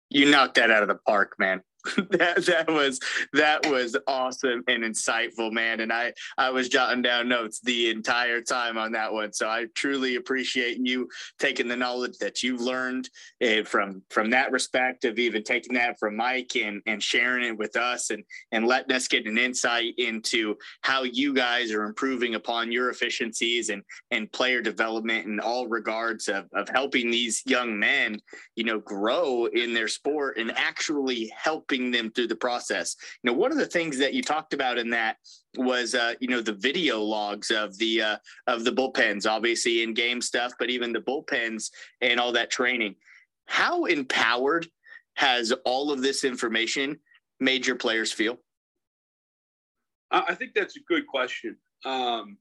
you knocked that out of the park, man. *laughs* that that was that was awesome and insightful, man. And I I was jotting down notes the entire time on that one. So I truly appreciate you taking the knowledge that you've learned uh, from from that respect of even taking that from Mike and and sharing it with us and and letting us get an insight into how you guys are improving upon your efficiencies and and player development in all regards of of helping these young men, you know, grow in their sport and actually help helping them through the process. You know, one of the things that you talked about in that was, uh, you know, the video logs of the uh, of the bullpens, obviously in game stuff, but even the bullpens and all that training. How empowered has all of this information made your players feel? I think that's a good question. Um,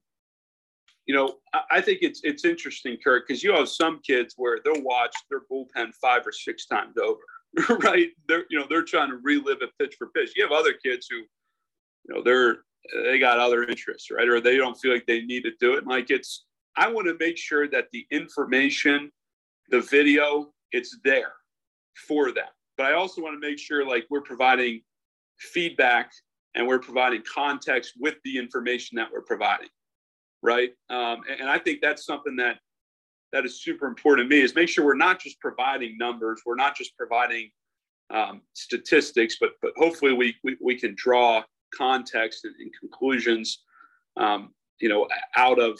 you know, I think it's it's interesting, Kirk, because you have some kids where they'll watch their bullpen five or six times over, *laughs* right? They're you know they're trying to relive it pitch for pitch. You have other kids who, you know, they're they got other interests, right? Or they don't feel like they need to do it. like it's, I want to make sure that the information, the video, it's there for them. But I also want to make sure like we're providing feedback and we're providing context with the information that we're providing right? Um, and, and I think that's something that that is super important to me is make sure we're not just providing numbers, we're not just providing um, statistics, but but hopefully we we, we can draw context and, and conclusions, um, you know, out of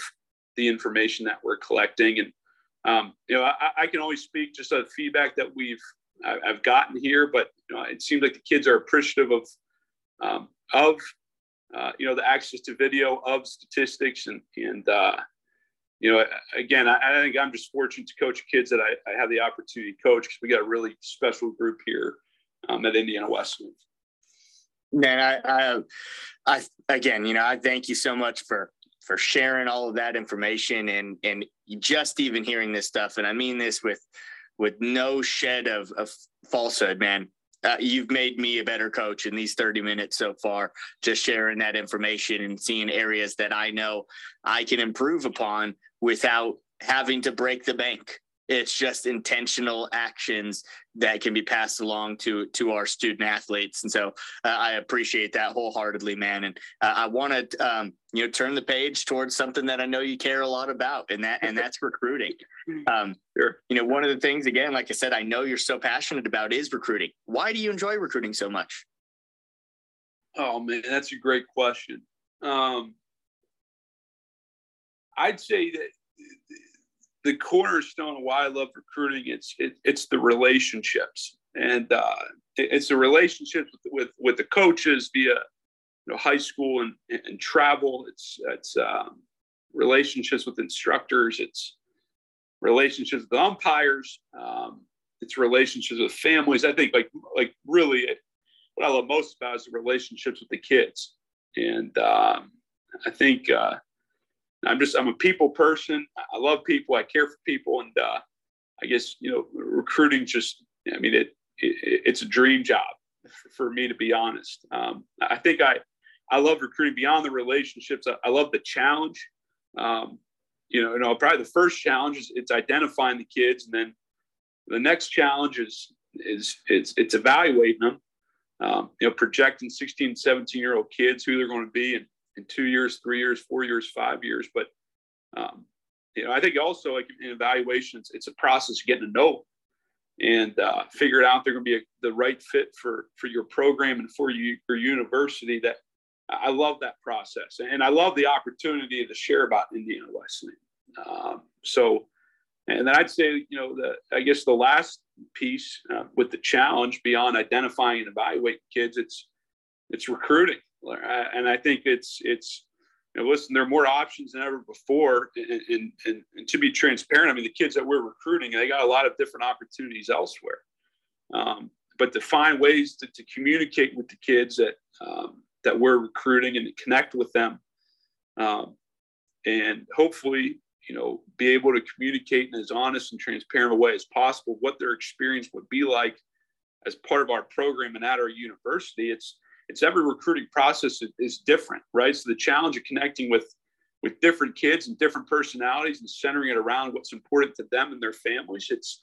the information that we're collecting. And um, you know, I, I, can always speak just of feedback that we've I've gotten here, but you know, it seems like the kids are appreciative of um, of uh, you know, the access to video of statistics and, and uh, you know, again, I, I, think I'm just fortunate to coach kids that I, I have the opportunity to coach because we got a really special group here um, at Indiana Wesleyan. Man, I, I, I, again, you know, I thank you so much for for sharing all of that information and and just even hearing this stuff. And I mean this with with no shed of, of falsehood, man uh, you've made me a better coach in these 30 minutes so far, just sharing that information and seeing areas that I know I can improve upon without having to break the bank. It's just intentional actions that can be passed along to to our student athletes, and so uh, I appreciate that wholeheartedly, man. And uh, I want to um, you know turn the page towards something that I know you care a lot about, and that and that's recruiting. Um, sure. You know, one of the things again, like I said, I know you're so passionate about is recruiting. Why do you enjoy recruiting so much? Oh man, that's a great question. Um, I'd say that the cornerstone of why I love recruiting it's it, it's the relationships and uh, it, it's the relationships with, with, with the coaches via you know high school and, and travel. It's it's um, relationships with instructors. It's relationships with umpires. Um, it's relationships with families. I think like like really what I love most about is the relationships with the kids. And um, I think uh, I'm just I'm a people person. I love people. I care for people, and uh, I guess you know recruiting just I mean it, it it's a dream job for me to be honest. Um, I think I I love recruiting beyond the relationships. I, I love the challenge. Um, you know, you know, probably the first challenge is it's identifying the kids, and then the next challenge is is it's it's evaluating them. Um, you know, projecting 16, 17 year old kids who they're going to be, and in two years, three years, four years, five years. But um, you know, I think also like in evaluations, it's a process of getting to know and uh, figure it out. They're going to be a, the right fit for for your program and for you, your university. That I love that process, and I love the opportunity to share about Indiana Wesleyan. Um, so, and then I'd say, you know, the I guess the last piece uh, with the challenge beyond identifying and evaluating kids, it's it's recruiting and I think it's it's you know, listen, there are more options than ever before. And, and, and, and, to be transparent, I mean, the kids that we're recruiting, they got a lot of different opportunities elsewhere. Um, but to find ways to, to communicate with the kids that um, that we're recruiting and to connect with them, um, and hopefully, you know, be able to communicate in as honest and transparent a way as possible what their experience would be like as part of our program and at our university. It's it's every recruiting process is different, right? So the challenge of connecting with with different kids and different personalities and centering it around what's important to them and their families. It's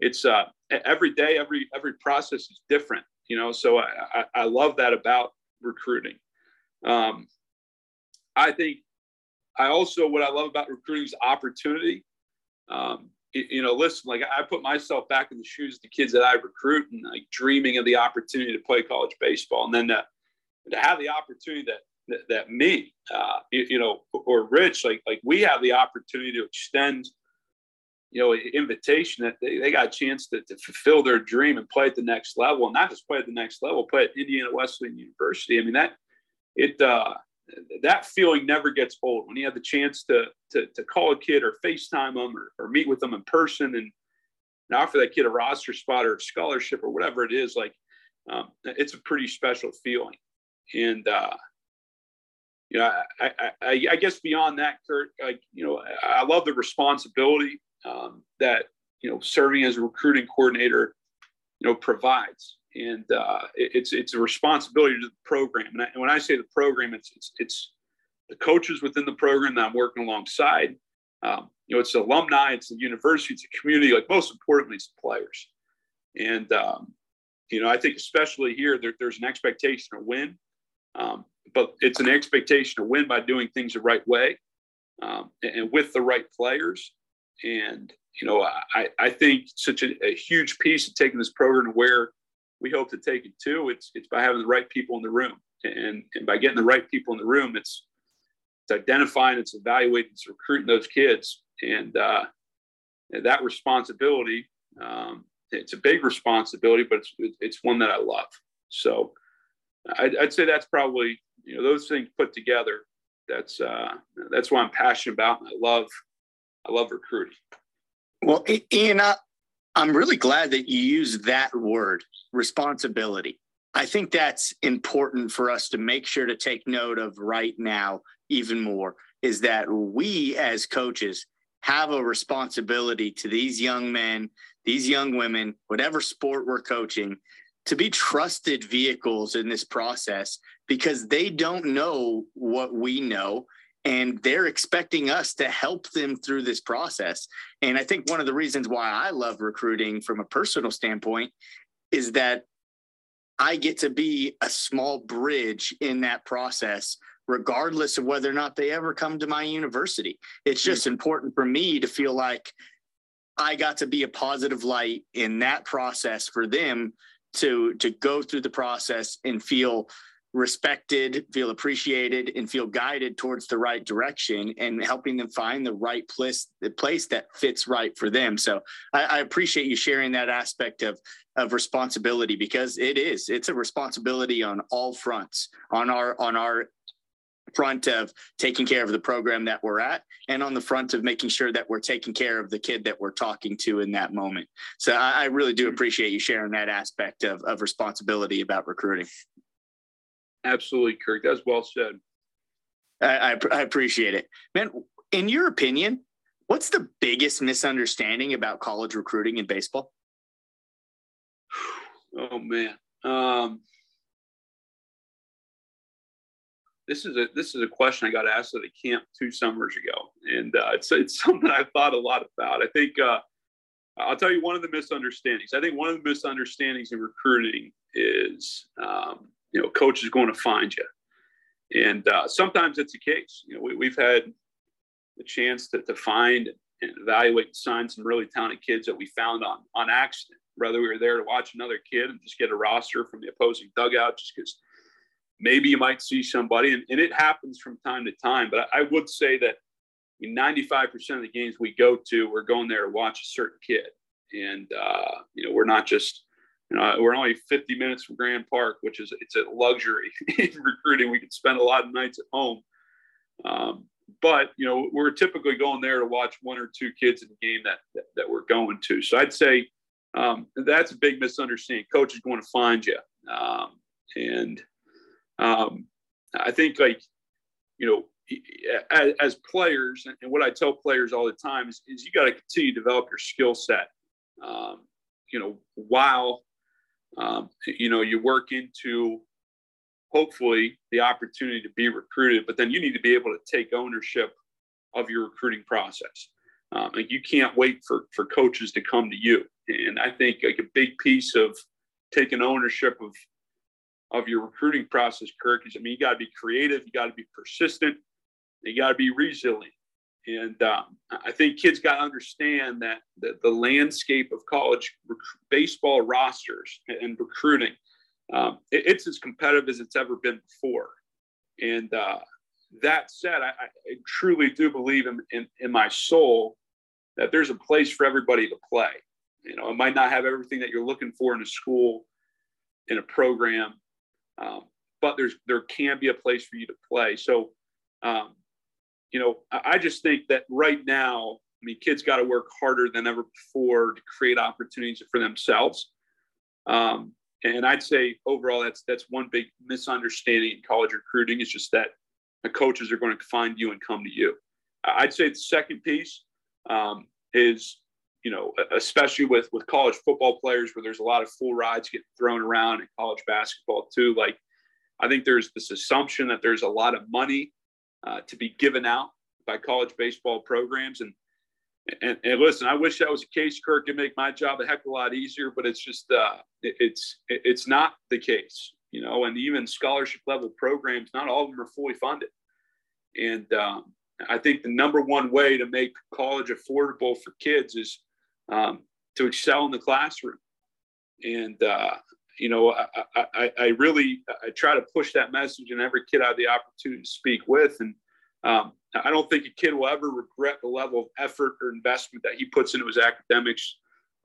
it's uh, every day, every every process is different, you know. So I, I, I love that about recruiting. Um, I think I also what I love about recruiting is opportunity. Um, you know, listen, like I put myself back in the shoes of the kids that I recruit and like dreaming of the opportunity to play college baseball. And then to, to have the opportunity that, that, that me, uh, you, you, know, or Rich, like, like we have the opportunity to extend you know, invitation that they, they got a chance to, to fulfill their dream and play at the next level, and not just play at the next level, play at Indiana Wesleyan University. I mean, that it uh, that feeling never gets old when you have the chance to to, to call a kid or FaceTime them or, or meet with them in person and, and offer that kid a roster spot or a scholarship or whatever it is. Like, um, it's a pretty special feeling, and uh, you know, I, I, I, guess beyond that, Kirk, like, you know, I love the responsibility um, that you know serving as a recruiting coordinator you know provides and uh, it's it's a responsibility to the program. And, I, and, when i say the program it's, it's it's the coaches within the program that i'm working alongside. Um, you know it's the alumni it's the university it's the community like most importantly it's the players. And um, you know i think especially here there, there's an expectation to win. Um, but it's an expectation to win by doing things the right way um, and, and with the right players. And, you know, I, I think such a, a huge piece of taking this program to where we hope to take it to, it's, it's by having the right people in the room. And, and by getting the right people in the room, it's, it's identifying, it's evaluating, it's recruiting those kids. And uh, that responsibility, um, it's a big responsibility, but it's, it's one that I love. So I'd, I'd say that's probably, you know, those things put together. That's, uh, that's what I'm passionate about. I love, I love recruiting. Well, Ian, I, I'm really glad that you use that word, responsibility. I think that's important for us to make sure to take note of right now, even more, is that we as coaches have a responsibility to these young men, these young women, whatever sport we're coaching, to be trusted vehicles in this process because they don't know what we know and they're expecting us to help them through this process. And I think one of the reasons why I love recruiting from a personal standpoint is that I get to be a small bridge in that process, regardless of whether or not they ever come to my university. It's just mm-hmm. important for me to feel like I got to be a positive light in that process for them to to go through the process and feel respected, feel appreciated, and feel guided towards the right direction and helping them find the right place, the place that fits right for them. So I, I appreciate you sharing that aspect of of responsibility because it is it's a responsibility on all fronts on our on our front of taking care of the program that we're at and on the front of making sure that we're taking care of the kid that we're talking to in that moment so i, I really do appreciate you sharing that aspect of, of responsibility about recruiting Absolutely, Kirk. That's well said. I, I, I appreciate it, man. In your opinion, what's the biggest misunderstanding about college recruiting in baseball? Oh man, um, this is a this is a question I got asked at a camp two summers ago, and uh, it's it's *laughs* something I've thought a lot about. I think uh, I'll tell you one of the misunderstandings. I think one of the misunderstandings in recruiting is um, you know, coach is going to find you. And uh, sometimes it's the case. You know, we, have had the chance to, to find and evaluate and sign some really talented kids that we found on on accident. Whether we were there to watch another kid and just get a roster from the opposing dugout, just because maybe you might see somebody, and, and, it happens from time to time. But I, I would say that I mean, 95% of the games we go to, we're going there to watch a certain kid, and uh, you know, we're not just you know, we're only 50 minutes from Grand Park, which is it's a luxury *laughs* in recruiting. We could spend a lot of nights at home, um, but you know we're typically going there to watch one or two kids in the game that that, that we're going to. So I'd say um, that's a big misunderstanding. Coach is going to find you, um, and um, I think like you know as, as players, and what I tell players all the time is, is you got to continue to develop your skill set. Um, you know, while um, you know, you work into hopefully the opportunity to be recruited, but then you need to be able to take ownership of your recruiting process. Um, like you can't wait for for coaches to come to you. And I think like a big piece of taking ownership of of your recruiting process, Kirk, is I mean you got to be creative, you got to be persistent, you got to be resilient. And um, I think kids got to understand that the, the landscape of college rec- baseball rosters and recruiting, um, it, it's as competitive as it's ever been before. And uh, that said, I, I, truly do believe in, in, in my soul that there's a place for everybody to play. You know, it might not have everything that you're looking for in a school, in a program, um, but there's there can be a place for you to play. So, um, you know, I, just think that right now, I mean, kids got to work harder than ever before to create opportunities for themselves. Um, and I'd say overall, that's that's one big misunderstanding in college recruiting. Is just that the coaches are going to find you and come to you. I'd say the second piece um, is, you know, especially with with college football players, where there's a lot of full rides getting thrown around in college basketball too. Like, I think there's this assumption that there's a lot of money uh, to be given out by college baseball programs, and and, and, listen, I wish that was the case, Kirk. It'd make my job a heck of a lot easier, but it's just uh, it, it's it, it's not the case, you know. And even scholarship level programs, not all of them are fully funded. And um, I think the number one way to make college affordable for kids is um, to excel in the classroom. And uh, you know, I, I, I really I try to push that message, and every kid I have the opportunity to speak with, and um, I don't think a kid will ever regret the level of effort or investment that he puts into his academics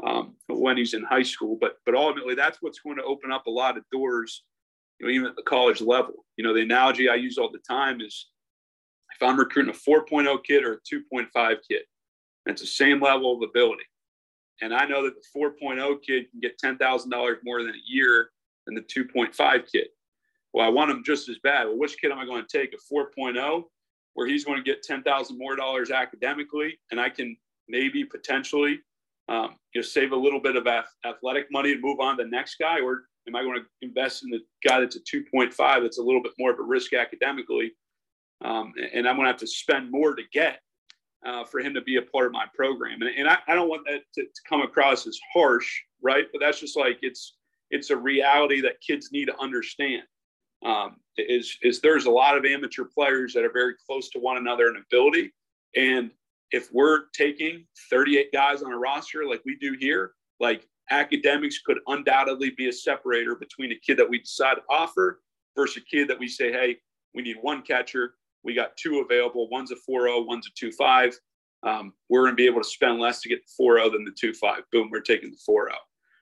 um, when he's in high school. But but ultimately, that's what's going to open up a lot of doors, you know, even at the college level. You know, the analogy I use all the time is if I'm recruiting a 4.0 kid or a 2.5 kid, it's the same level of ability. And I know that the 4.0 kid can get $10,000 more than a year than the 2.5 kid. Well, I want them just as bad. Well, which kid am I going to take? A 4.0 where he's going to get 10,000 more dollars academically, and I can maybe potentially um, you know, save a little bit of athletic money and move on to the next guy, or am I going to invest in the guy that's a 2.5 that's a little bit more of a risk academically, um, and I'm going to have to spend more to get uh, for him to be a part of my program, and, and I, I, don't want that to, to come across as harsh, right? But that's just like it's it's a reality that kids need to understand um, is is there's a lot of amateur players that are very close to one another in ability, and if we're taking 38 guys on a roster like we do here, like academics could undoubtedly be a separator between a kid that we decide to offer versus a kid that we say, hey, we need one catcher. We got two available. One's a 4-0, one's a 2-5. Um, we're going to be able to spend less to get the 4-0 than the 2-5. Boom, we're taking the 4-0.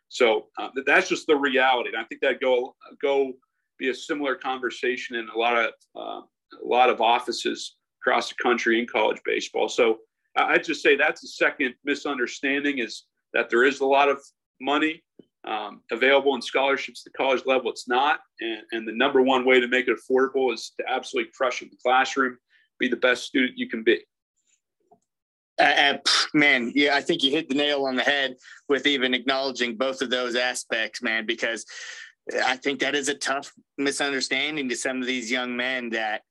So uh, that's just the reality. And I think that go go be a similar conversation in a lot of uh, a lot of offices across the country in college baseball. So I'd just say that's the second misunderstanding is that there is a lot of money um, available in scholarships at the college level. It's not, and, and the number one way to make it affordable is to absolutely crush in the classroom, be the best student you can be. Uh, uh, man, yeah, I think you hit the nail on the head with even acknowledging both of those aspects, man, because I think that is a tough misunderstanding to some of these young men that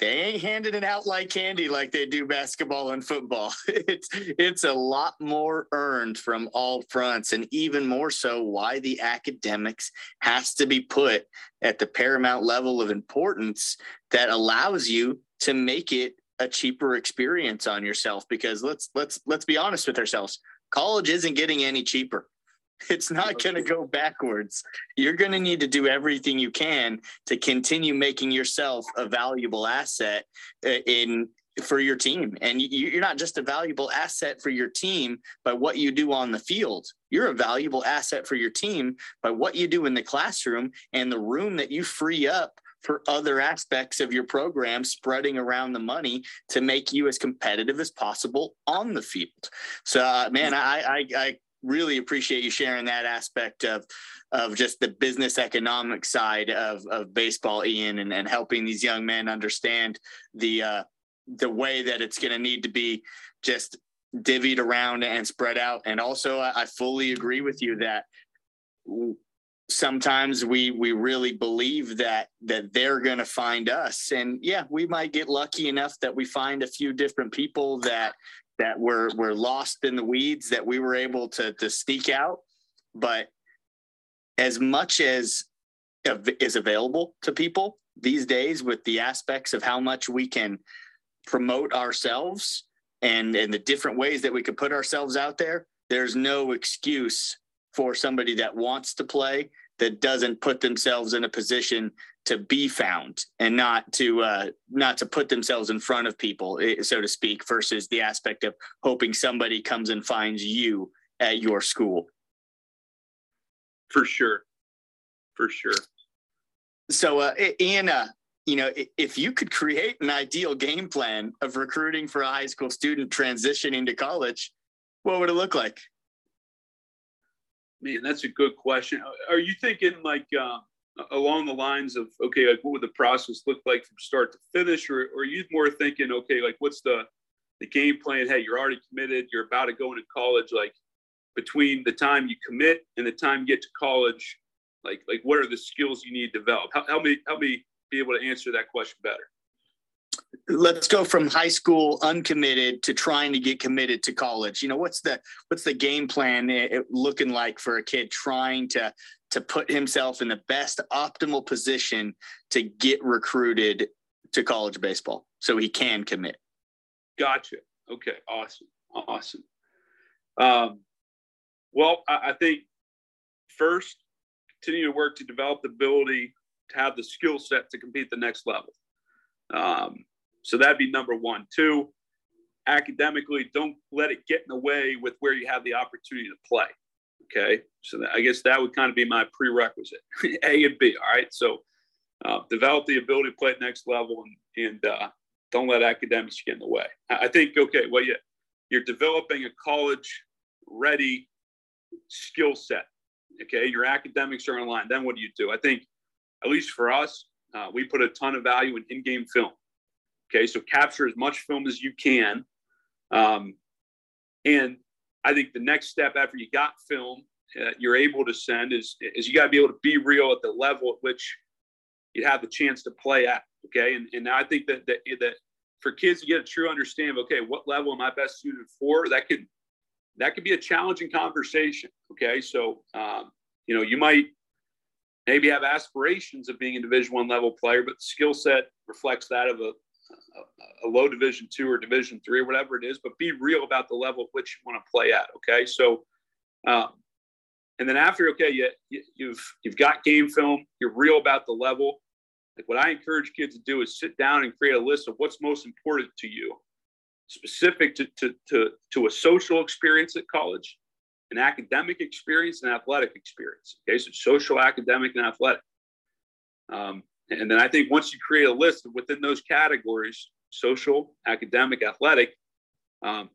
they ain't handing it out like candy like they do basketball and football. *laughs* It's it's a lot more earned from all fronts, and even more so, why the academics has to be put at the paramount level of importance that allows you to make it a cheaper experience on yourself. Because let's let's let's be honest with ourselves, college isn't getting any cheaper. It's not going to go backwards. You're going to need to do everything you can to continue making yourself a valuable asset uh, in for your team. And you're not just a valuable asset for your team by what you do on the field. You're a valuable asset for your team by what you do in the classroom and the room that you free up for other aspects of your program spreading around the money to make you as competitive as possible on the field. So, uh, man, I, I, I really appreciate you sharing that aspect of of just the business economic side of of baseball, Ian, and, and helping these young men understand the uh, the way that it's going to need to be just divvied around and spread out. And also, I, fully agree with you that sometimes we we really believe that that they're going to find us and yeah we might get lucky enough that we find a few different people that that were were lost in the weeds that we were able to to sneak out. But as much as is available to people these days with the aspects of how much we can promote ourselves and and the different ways that we could put ourselves out there there's no excuse for somebody that wants to play that doesn't put themselves in a position to be found and not to uh, not to put themselves in front of people, eh, so to speak, versus the aspect of hoping somebody comes and finds you at your school. For sure, for sure. So, uh, Anna, you know, if you could create an ideal game plan of recruiting for a high school student transitioning to college, what would it look like? Man, that's a good question. Are you thinking like uh, along the lines of okay, like what would the process look like from start to finish, or, or are you more thinking okay, like what's the the game plan? Hey, you're already committed. You're about to go into college. Like between the time you commit and the time you get to college, like like what are the skills you need to develop? Help, help me help me be able to answer that question better let's go from high school uncommitted to trying to get committed to college you know what's the what's the game plan eh, eh, looking like for a kid trying to to put himself in the best optimal position to get recruited to college baseball so he can commit gotcha okay awesome awesome um, well I, I think first continue to work to develop the ability to have the skill set to compete the next level um, so that'd be number one. Two, academically, don't let it get in the way with where you have the opportunity to play. Okay. So that, I guess that would kind of be my prerequisite *laughs* A and B. All right. So uh, develop the ability to play at next level and, and uh, don't let academics get in the way. I think, okay, well, yeah, you're developing a college ready skill set. Okay. Your academics are in line. Then what do you do? I think, at least for us, uh, we put a ton of value in in game film. Okay, so capture as much film as you can. Um, and I think the next step after you got film, uh, you're able to send is, is you got to be able to be real at the level at which you have the chance to play at. Okay, and, and I think that, that that for kids to get a true understanding of okay, what level am I best suited for? That could that could be a challenging conversation. Okay, so um, you know you might maybe have aspirations of being a Division One level player, but the skill set reflects that of a a, low division two or division three or whatever it is, but be real about the level at which you want to play at. Okay. So, um, and then after, okay, you, you, you've, you've got game film, you're real about the level. Like what I encourage kids to do is sit down and create a list of what's most important to you, specific to, to, to, to a social experience at college, an academic experience, and athletic experience. Okay. So social, academic, and athletic. Um, and then I think once you create a list within those categories, social, academic, athletic, um,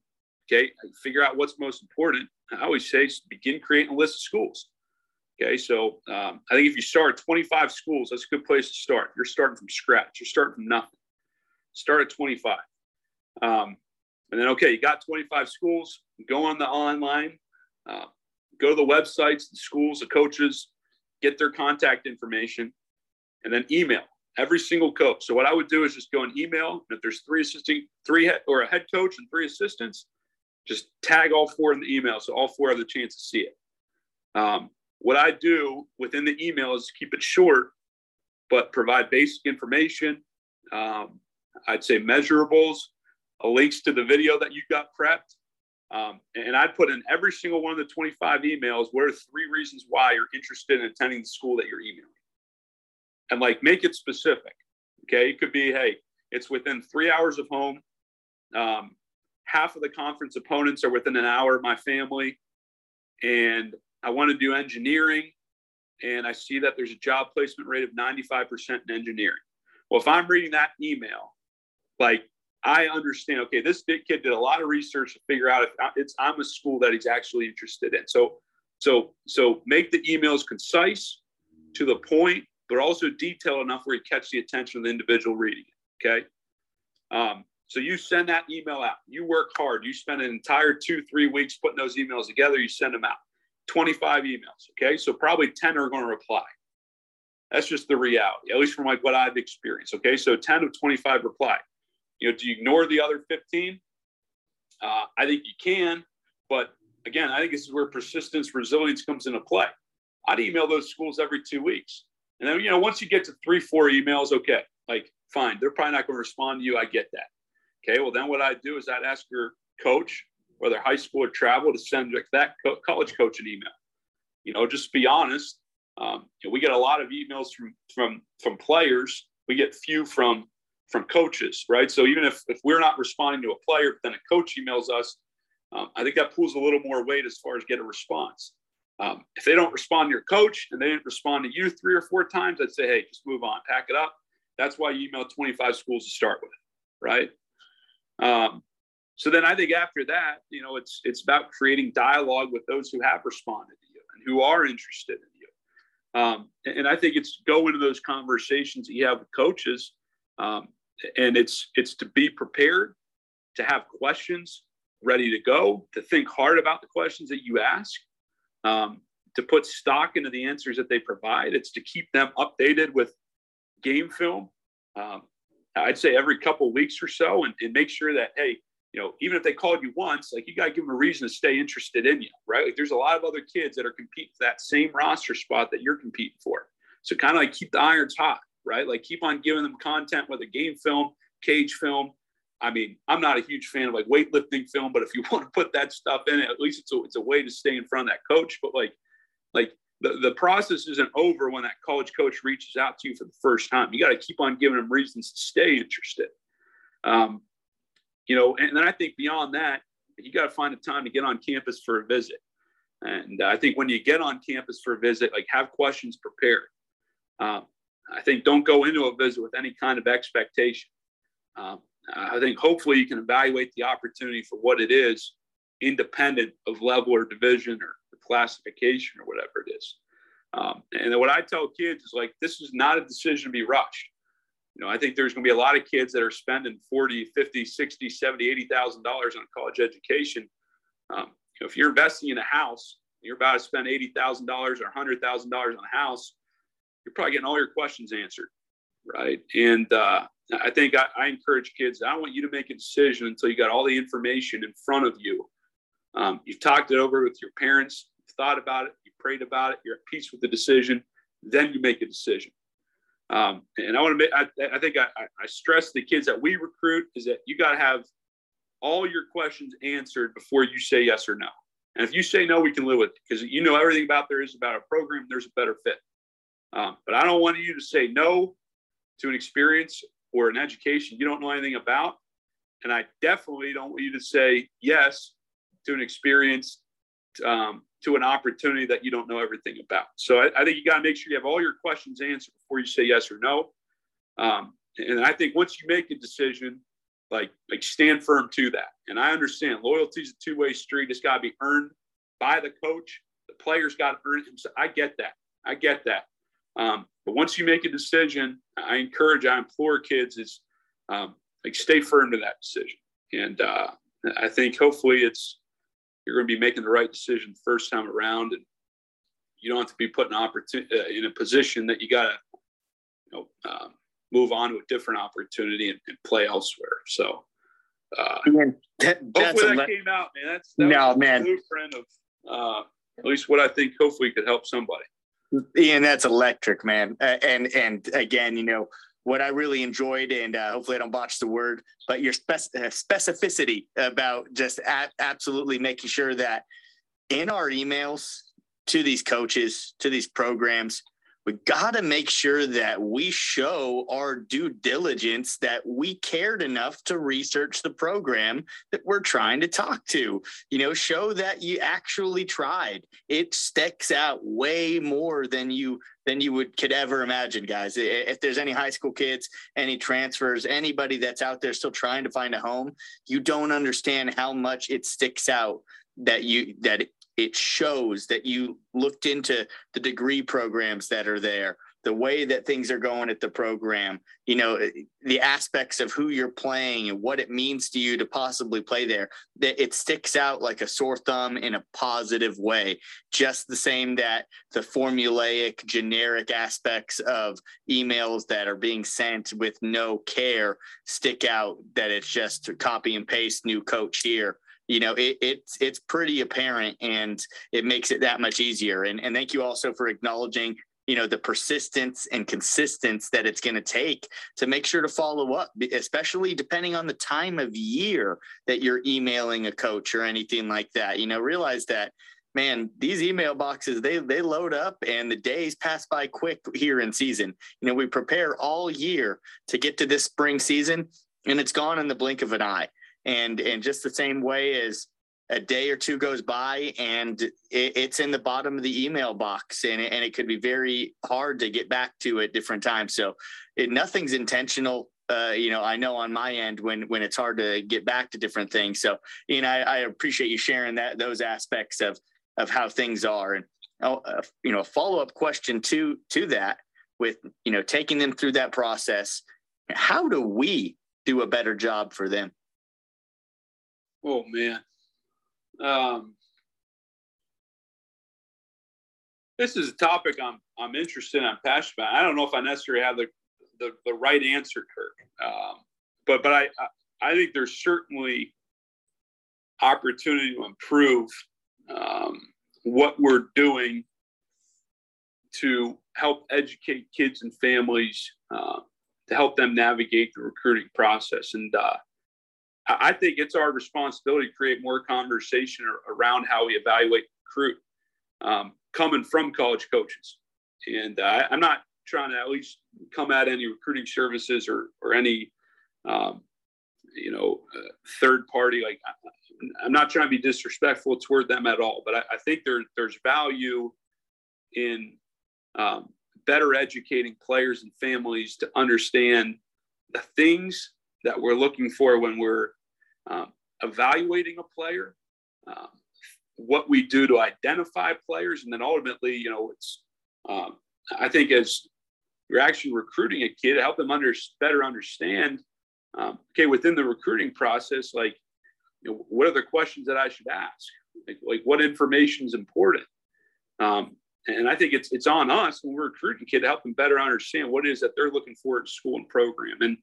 okay, figure out what's most important. I always say begin creating a list of schools. Okay, so um, I think if you start 25 schools, that's a good place to start. You're starting from scratch. You're starting from nothing. Start at 25. Um, and then, okay, you got 25 schools. Go on the online. Uh, go to the websites, the schools, the coaches, get their contact information and then email every single coach. So what I would do is just go and email. And if there's three assisting, three head, or a head coach and three assistants, just tag all four in the email so all four have the chance to see it. Um, what I do within the email is keep it short, but provide basic information. Um, I'd say measurables, links to the video that you got prepped. Um, and I'd put in every single one of the 25 emails what are three reasons why you're interested in attending the school that you're emailing and like make it specific. Okay. It could be, hey, it's within three hours of home. Um, half of the conference opponents are within an hour of my family. And I want to do engineering. And I see that there's a job placement rate of 95% in engineering. Well, if I'm reading that email, like I understand, okay, this kid did a lot of research to figure out if it's I'm a school that he's actually interested in. So, so, so make the emails concise, to the point, but also detailed enough where you catch the attention of the individual reading it. Okay. Um, so you send that email out. You work hard. You spend an entire two, three weeks putting those emails together. You send them out. 25 emails. Okay. So probably 10 are going to reply. That's just the reality, at least from like what I've experienced. Okay. So 10 of 25 reply. You know, do you ignore the other 15? Uh, I think you can. But again, I think this is where persistence, resilience comes into play. I'd email those schools every two weeks. And then, you know, once you get to three, four emails, okay, like fine, they're probably not going to respond to you. I get that. Okay. Well, then what I'd do is I'd ask your coach, whether high school or travel, to send that co- college coach an email. You know, just be honest. Um, we get a lot of emails from from from players. We get few from from coaches, right? So even if if we're not responding to a player, then a coach emails us. Um, I think that pulls a little more weight as far as get a response. Um, if they don't respond to your coach and they didn't respond to you three or four times, I'd say, hey, just move on, pack it up. That's why you email 25 schools to start with, right? Um, so then I think after that, you know, it's it's about creating dialogue with those who have responded to you and who are interested in you. Um, and I think it's go into those conversations that you have with coaches, um, and it's it's to be prepared, to have questions ready to go, to think hard about the questions that you ask, um, to put stock into the answers that they provide. It's to keep them updated with game film. Um, I'd say every couple weeks or so, and, and, make sure that hey, you know, even if they called you once, like you got to give them a reason to stay interested in you, right? Like there's a lot of other kids that are competing for that same roster spot that you're competing for. So kind of like keep the irons hot, right? Like keep on giving them content, whether game film, cage film. I mean, I'm not a huge fan of like weightlifting film, but if you *laughs* want to put that stuff in it, at least it's a, it's a way to stay in front of that coach. But like, like the, the process isn't over when that college coach reaches out to you for the first time. You got to keep on giving them reasons to stay interested. Um, you know, and then I think beyond that, you got to find a time to get on campus for a visit. And I think when you get on campus for a visit, like have questions prepared. Um, I think don't go into a visit with any kind of expectation. Um, I think hopefully you can evaluate the opportunity for what it is, independent of level or division or classification or whatever it is. Um, and what I tell kids is like, this is not a decision to be rushed. You know, I think there's going to be a lot of kids that are spending 40, 50, 60, 70, 80,000 dollars on college education. Um, you know, if you're investing in a house, you're about to spend $80,000 or $100,000 on a house, you're probably getting all your questions answered. Right. And uh, I think I, I, encourage kids, I want you to make a decision until you got all the information in front of you. Um, you've talked it over with your parents, you've thought about it, you prayed about it, you're at peace with the decision, then you make a decision. Um, and I want to make, I, I think I, I stress the kids that we recruit is that you got to have all your questions answered before you say yes or no. And if you say no, we can live with it because you know everything about there is about a program, there's a better fit. Um, but I don't want you to say no to an experience or an education you don't know anything about. And I definitely don't want you to say yes to an experience um, to an opportunity that you don't know everything about. So I, I think you got to make sure you have all your questions answered before you say yes or no. Um, and I think once you make a decision, like like stand firm to that. And I understand loyalty is a two way street. It's got to be earned by the coach. The players got to earn it. I get that. I get that. Um, but once you make a decision, I encourage, I implore kids is um, like stay firm to that decision. And uh, I think hopefully it's you're going to be making the right decision the first time around, and you don't have to be put in opportunity uh, in a position that you got to, you know, um, move on to a different opportunity and, and play elsewhere. So, uh, man, that, hopefully that le- came out, man. That's that no man blueprint of uh, at least what I think. Hopefully, could help somebody. Ian, that's electric, man. Uh, and and again, you know, what I really enjoyed, and uh, hopefully I don't botch the word, but your spec- uh, specificity about just a- absolutely making sure that in our emails to these coaches, to these programs, we got to make sure that we show our due diligence that we cared enough to research the program that we're trying to talk to. You know show that you actually tried. It sticks out way more than you than you would could ever imagine guys. If there's any high school kids any transfers anybody that's out there still trying to find a home you don't understand how much it sticks out that you that it shows that you looked into the degree programs that are there the way that things are going at the program you know the aspects of who you're playing and what it means to you to possibly play there that it sticks out like a sore thumb in a positive way. Just the same that the formulaic generic aspects of emails that are being sent with no care stick out that it's just to copy and paste new coach here you know it, it's it's pretty apparent and it makes it that much easier and, and thank you also for acknowledging you know the persistence and consistency that it's going to take to make sure to follow up especially depending on the time of year that you're emailing a coach or anything like that you know realize that man, these email boxes they they load up and the days pass by quick here in season. You know, we prepare all year to get to this spring season, and it's gone in the blink of an eye. And and just the same way as a day or two goes by and it, it's in the bottom of the email box and it, and it could be very hard to get back to at different times. So it, nothing's intentional. Uh, you know i know on my end when when it's hard to get back to different things. So you know i, I appreciate you sharing that those aspects of of how things are. And uh, you know a follow-up question to to that with you know taking them through that process how do we do a better job for them oh man um, this is a topic I'm I'm interested in. I'm passionate about. I don't know if I necessarily have the the, the right answer, Kirk. Um, but but I, I think there's certainly opportunity to improve um, what we're doing to help educate kids and families uh, to help them navigate the recruiting process. And uh, I think it's our responsibility to create more conversation around how we evaluate recruit um, coming from college coaches. And uh, I'm not trying to at least come at any recruiting services or, or any, um, you know, uh, third party. Like I'm not trying to be disrespectful toward them at all, but I, I think there, there's value in um, better educating players and families to understand the things that we're looking for when we're um, evaluating a player, um, what we do to identify players, and then ultimately, you know, it's um, I think as you're actually recruiting a kid, help them under better understand. Um, okay, within the recruiting process, like, you know, what are the questions that I should ask? Like, like what information is important? Um, and I think it's it's on us when we're recruiting a kid to help them better understand what it is that they're looking for in school and program. And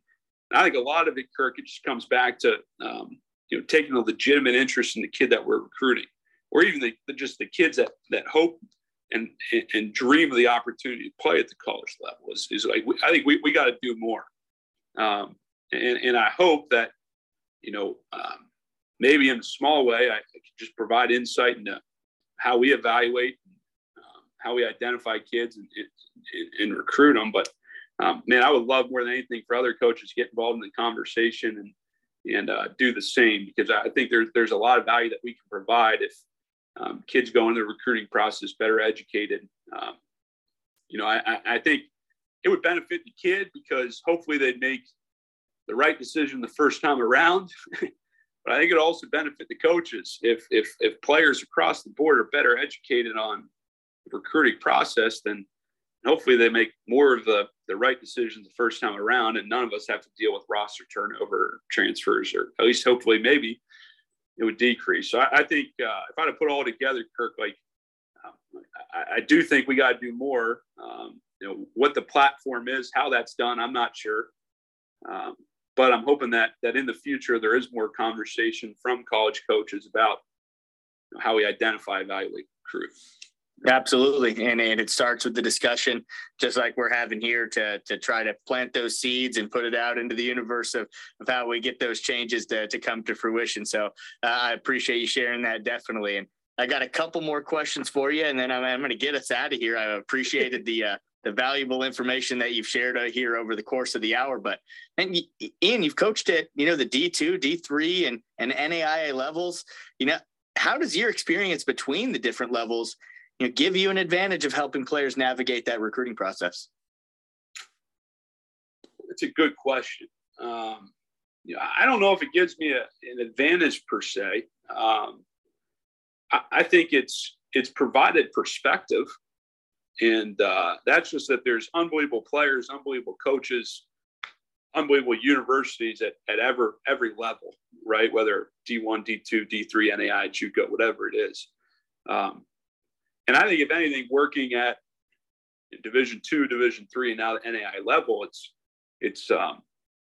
and I think a lot of it, Kirk, it just comes back to um, you know taking a legitimate interest in the kid that we're recruiting, or even the, the, just the kids that that hope and and dream of the opportunity to play at the college level. Is, is like we, I think we, we got to do more, um, and and I hope that you know um, maybe in a small way I, I could just provide insight into how we evaluate, um, how we identify kids and, and, and recruit them, but um, man, I would love more than anything for other coaches to get involved in the conversation and and uh, do the same because I think there's there's a lot of value that we can provide if um, kids go into the recruiting process better educated. Um, you know, I, I think it would benefit the kid because hopefully they'd make the right decision the first time around. *laughs* but I think it also benefit the coaches if if if players across the board are better educated on the recruiting process, then hopefully they make more of the the right decisions the first time around, and none of us have to deal with roster turnover, transfers, or at least hopefully maybe it would decrease. So I, I think uh, if I had to put all together, Kirk, like um, I, I, do think we got to do more. Um, you know what the platform is, how that's done, I'm not sure. Um, but I'm hoping that that in the future there is more conversation from college coaches about you know, how we identify, evaluate, recruit. Absolutely. And, and it starts with the discussion, just like we're having here to, to try to plant those seeds and put it out into the universe of, of how we get those changes to, to come to fruition. So uh, I appreciate you sharing that definitely. And I got a couple more questions for you, and then I'm, I'm going to get us out of here. I appreciated the, uh, the valuable information that you've shared uh, here over the course of the hour. But and Ian, you've coached at you know the D two, D three, and and NAIA levels. You know, how does your experience between the different levels you know, give you an advantage of helping players navigate that recruiting process? It's a good question. Um, you know, I don't know if it gives me a, an advantage per se. Um, I, I, think it's it's provided perspective, and uh, that's just that there's unbelievable players, unbelievable coaches, unbelievable universities at, at every every level, right? Whether D1, D2, D3, NAI, JUCO, whatever it is. Um, and I think if anything, working at Division two, Division three, and now the NAI level, it's it's um,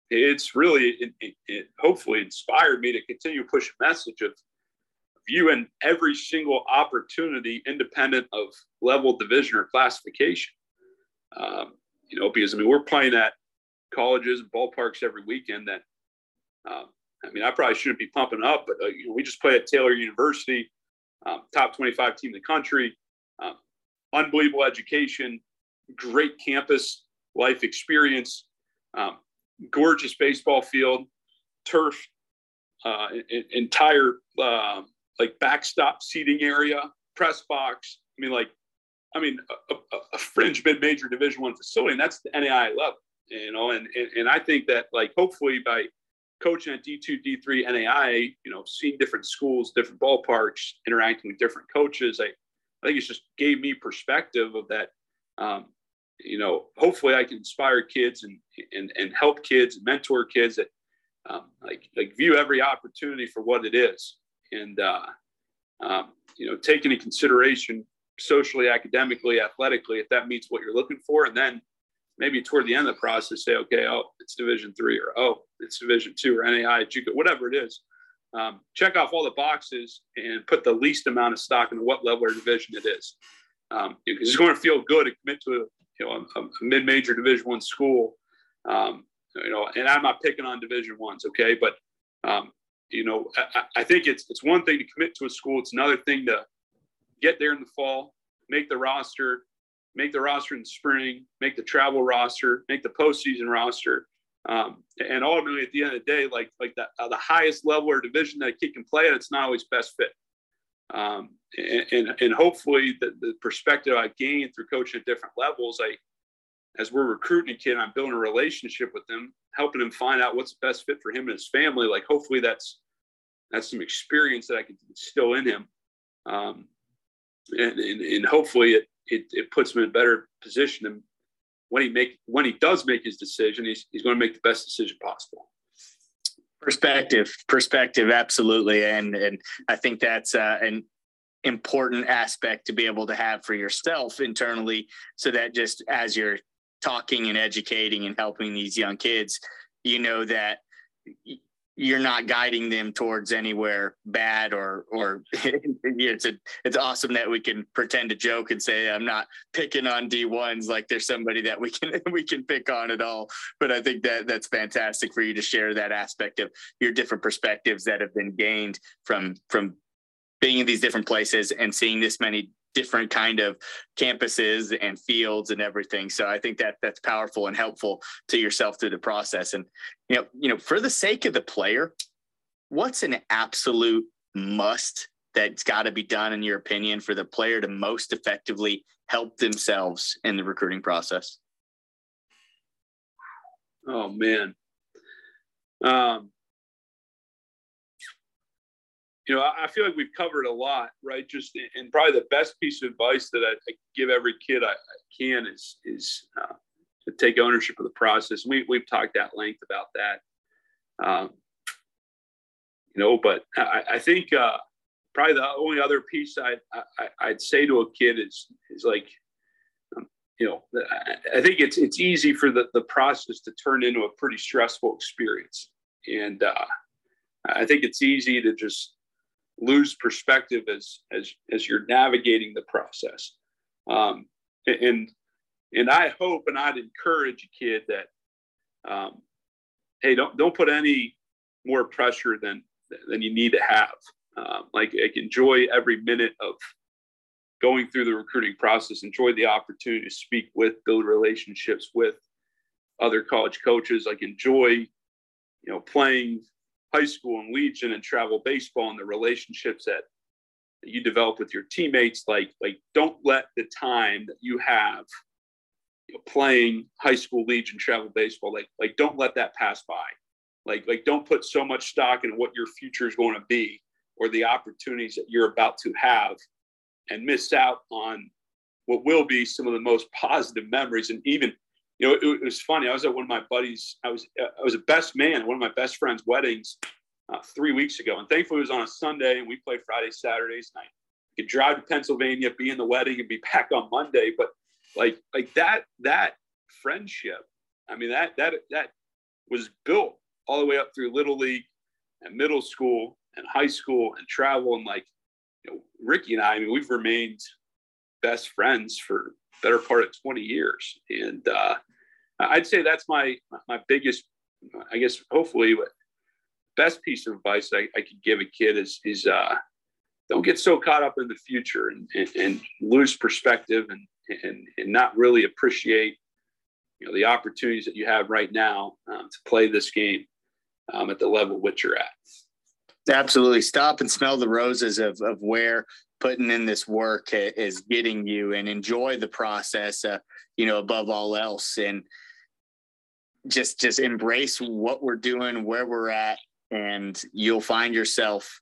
it's really it, it, it hopefully inspired me to continue to push a message of viewing every single opportunity independent of level, division, or classification. Um, you know, because I mean, we're playing at colleges and ballparks every weekend that, um, I mean, I probably shouldn't be pumping up, but uh, you know, we just play at Taylor University um, top 25 team in the country, um, unbelievable education, great campus life experience, um, gorgeous baseball field, turf, uh, entire uh, like backstop seating area, press box. I mean, like, I mean, a, a, a fringe mid major Division One facility, and that's the NAI level, you know. And, and and I think that like hopefully by coaching at D2, D3, NAI, you know, seeing different schools, different ballparks, interacting with different coaches, I, I think it's just gave me perspective of that. Um, you know, hopefully I can inspire kids and, and, and help kids and mentor kids that um, like, like view every opportunity for what it is. And, uh, um, you know, take into consideration socially, academically, athletically, if that meets what you're looking for. And then maybe toward the end of the process, say, okay, oh, it's division three or, oh, it's division two or NAI, JUCO, whatever it is. Um, check off all the boxes and put the least amount of stock into what level or division it is. Um, it's going to feel good to commit to a, you know, a, a mid-major division one school. Um, you know, and I'm not picking on division ones. Okay. But, um, you know, I, I think it's, it's one thing to commit to a school. It's another thing to get there in the fall, make the roster, make the roster in the spring, make the travel roster, make the postseason roster. Um, and ultimately, at the end of the day, like like the, uh, the highest level or division that a kid can play at, it's not always best fit. Um, and, and, and hopefully, the, the perspective I gained through coaching at different levels, I as we're recruiting a kid, I'm building a relationship with them, helping him find out what's the best fit for him and his family. Like hopefully, that's that's some experience that I can instill in him. Um, and, and, and hopefully it, it, it puts him in a better position. When he make when he does make his decision, he's, he's going to make the best decision possible. Perspective, perspective, absolutely, and and I think that's uh, an important aspect to be able to have for yourself internally, so that just as you're talking and educating and helping these young kids, you know that you're not guiding them towards anywhere bad or or *laughs* it's a, it's awesome that we can pretend to joke and say I'm not picking on D1s like there's somebody that we can *laughs* we can pick on at all. But I think that that's fantastic for you to share that aspect of your different perspectives that have been gained from from being in these different places and seeing this many different kind of campuses and fields and everything. So I think that that's powerful and helpful to yourself through the process. And you know, you know, for the sake of the player, what's an absolute must that's got to be done in your opinion for the player to most effectively help themselves in the recruiting process? Oh man. Um, you know, I feel like we've covered a lot, right? Just and probably the best piece of advice that I, I give every kid I, I, can is is uh, to take ownership of the process. We we've talked at length about that, um, you know. But I, I think uh, probably the only other piece I'd I, would say to a kid is is like, um, you know, I, I think it's it's easy for the the process to turn into a pretty stressful experience, and uh, I think it's easy to just lose perspective as as as you're navigating the process. Um, and and I hope and I'd encourage a kid that, um, hey, don't don't put any more pressure than than you need to have. Um, like, like enjoy every minute of going through the recruiting process. Enjoy the opportunity to speak with, build relationships with other college coaches. Like enjoy, you know, playing high school and Legion and travel baseball and the relationships that, that you develop with your teammates. Like, like don't let the time that you have you know, playing high school Legion travel baseball, like, like don't let that pass by. Like, like don't put so much stock in what your future is going to be or the opportunities that you're about to have and miss out on what will be some of the most positive memories and even you know, it, it, was funny. I was at one of my buddies. I was I was a best man at one of my best friend's weddings uh, three weeks ago, and thankfully it was on a Sunday, and we played Friday, Saturdays night. I could drive to Pennsylvania, be in the wedding, and be *laughs* back on Monday. But like like that that friendship, I mean that that that was built all the way up through little league and middle school and high school and travel and like you know Ricky and I. I mean we've remained best friends for better part of 20 years. And uh, I'd say that's my my biggest, I guess, hopefully, best piece of advice I, I could give a kid is is uh, don't get so caught up in the future and, and, and lose perspective and, and, and not really appreciate you know the opportunities that you have right now um, to play this game um, at the level which you're at. Absolutely, stop and smell the roses of of where putting in this work is getting you, and enjoy the process. Uh, you know, above all else, and just just embrace what we're doing, where we're at, and you'll find yourself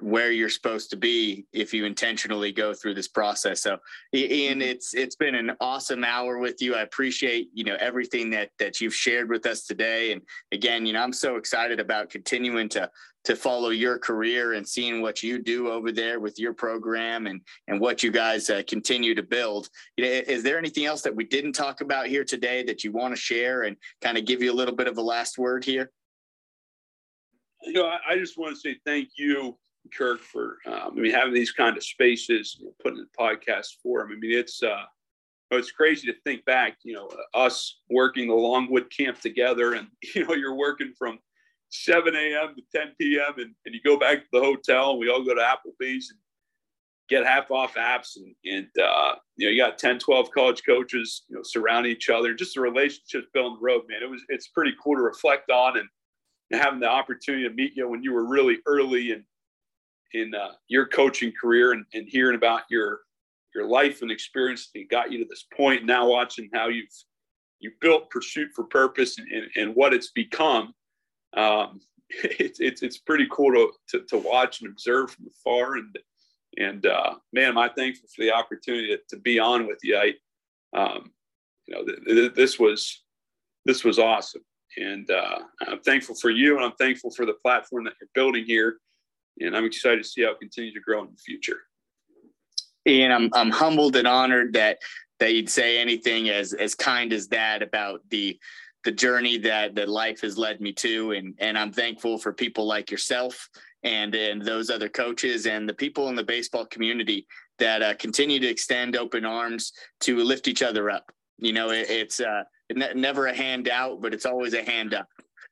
where you're supposed to be if you intentionally go through this process. So Ian, mm-hmm. it's it's been an awesome hour with you. I appreciate, you know, everything that that you've shared with us today. And again, you know, I'm so excited about continuing to to follow your career and seeing what you do over there with your program and and what you guys uh, continue to build. You know, is there anything else that we didn't talk about here today that you want to share and kind of give you a little bit of a last word here? You know, I, I just want to say thank you Kirk for um, I mean having these kind of spaces, you know, putting the podcast for them. I mean it's uh, it's crazy to think back. You know, us working the Longwood camp together, and *laughs* you know you're working from 7 a.m. to 10 p.m. And, and you go back to the hotel, and we all go to Applebee's and get half off apps, and and uh, you know you got 10, 12 college coaches, you know, surrounding each other. Just the relationships built on the road, man. It was it's pretty cool to reflect on and having the opportunity to meet you when you were really early and in uh, your coaching career and, and hearing about your your life and experience that got you to this point. Now watching how you've you built Pursuit for Purpose and, and, and what it's become. Um, *laughs* it's, it's it's pretty cool to, to, to watch and observe from afar. And and uh, man, am I thankful for the opportunity to, to be on with you. I, um, you know, th- th- this was this was awesome, and uh, I'm thankful for you, and I'm thankful for the platform that you're building here and I'm excited to see how it continues to grow in the future. Ian, I'm I'm humbled and honored that that you'd say anything as as kind as that about the the journey that that life has led me to, and and I'm thankful for people like yourself and and those other coaches and the people in the baseball community that uh, continue to extend open arms to lift each other up. You know, it, it's uh, never a handout, but it's always a hand up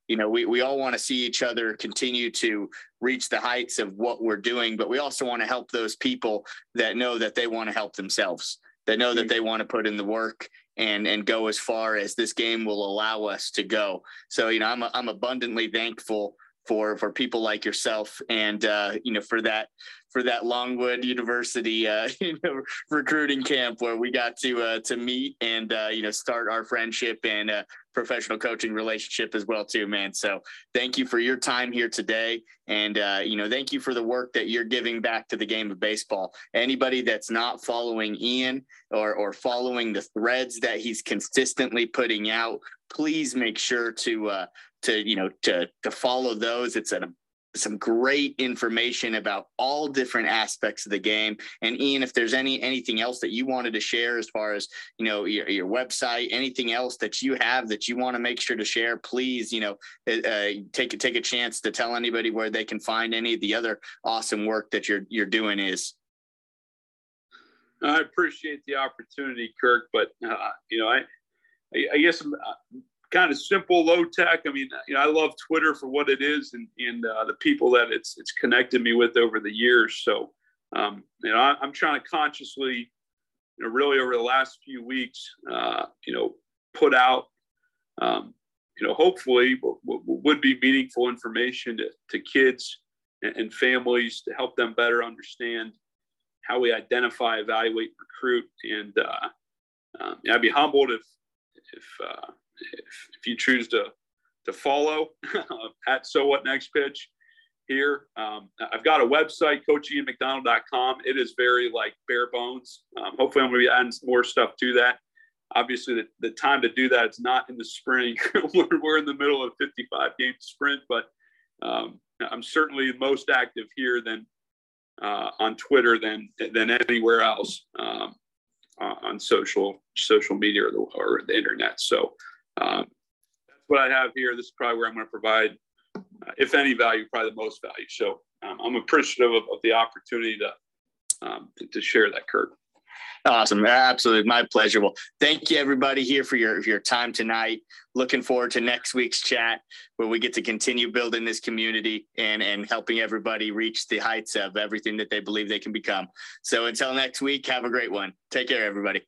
you know, we, we all want to see each other continue to reach the heights of what we're doing, but we also want to help those people that know that they want to help themselves, that know that mm-hmm. they want to put in the work and and go as far as this game will allow us to go. So, you know, I'm I'm abundantly thankful for for people like yourself and uh, you know for that for that Longwood University uh, *laughs* you know recruiting camp where we got to uh, to meet and uh, you know start our friendship and uh, professional coaching relationship as well too man. So thank you for your time here today and uh, you know thank you for the work that you're giving back to the game of baseball. Anybody that's not following Ian or or following the threads that he's consistently putting out please make sure to uh, to you know to to follow those. It's a some great information about all different aspects of the game. And Ian, if there's any anything else that you wanted to share as far as you know your, your website, anything else that you have that you want to make sure to share, please you know uh, uh take take a chance to tell anybody where they can find any of the other awesome work that you're you're doing is. I appreciate the opportunity, Kirk, but uh, you know I I guess uh, kind of simple, low tech. I mean, you know, I love Twitter for what it is and, and uh, the people that it's it's connected me with over the years. So, um, you know, I, am trying to consciously, you know, really over the last few weeks, uh, you know, put out, um, you know, hopefully what, what, would be meaningful information to, to kids and, families to help them better understand how we identify, evaluate, recruit, and uh, um, I'd be humbled if if uh, if, if you choose to to follow *laughs* at so what next pitch here. Um, I've got a website, coachianmcdonald.com. It is very like bare bones. Um, hopefully, I'm going to be adding more stuff to that. Obviously, the, the time to do that is not in the spring. *laughs* we're, we're in the middle of a 55 game sprint, but um, I'm certainly most active here than uh, on Twitter than than anywhere else um, on social social media or the, or the internet. So um, that's what I have here. This is probably where I'm going to provide, uh, if any value, probably the most value. So um, I'm appreciative of, of, the opportunity to, um, to, to share that, Kirk. Awesome. Absolutely. My pleasure. Well, thank you everybody here for your, your time tonight. Looking forward to next week's chat where we get to continue building this community and, and helping everybody reach the heights of everything that they believe they can become. So until next week, have a great one. Take care, everybody.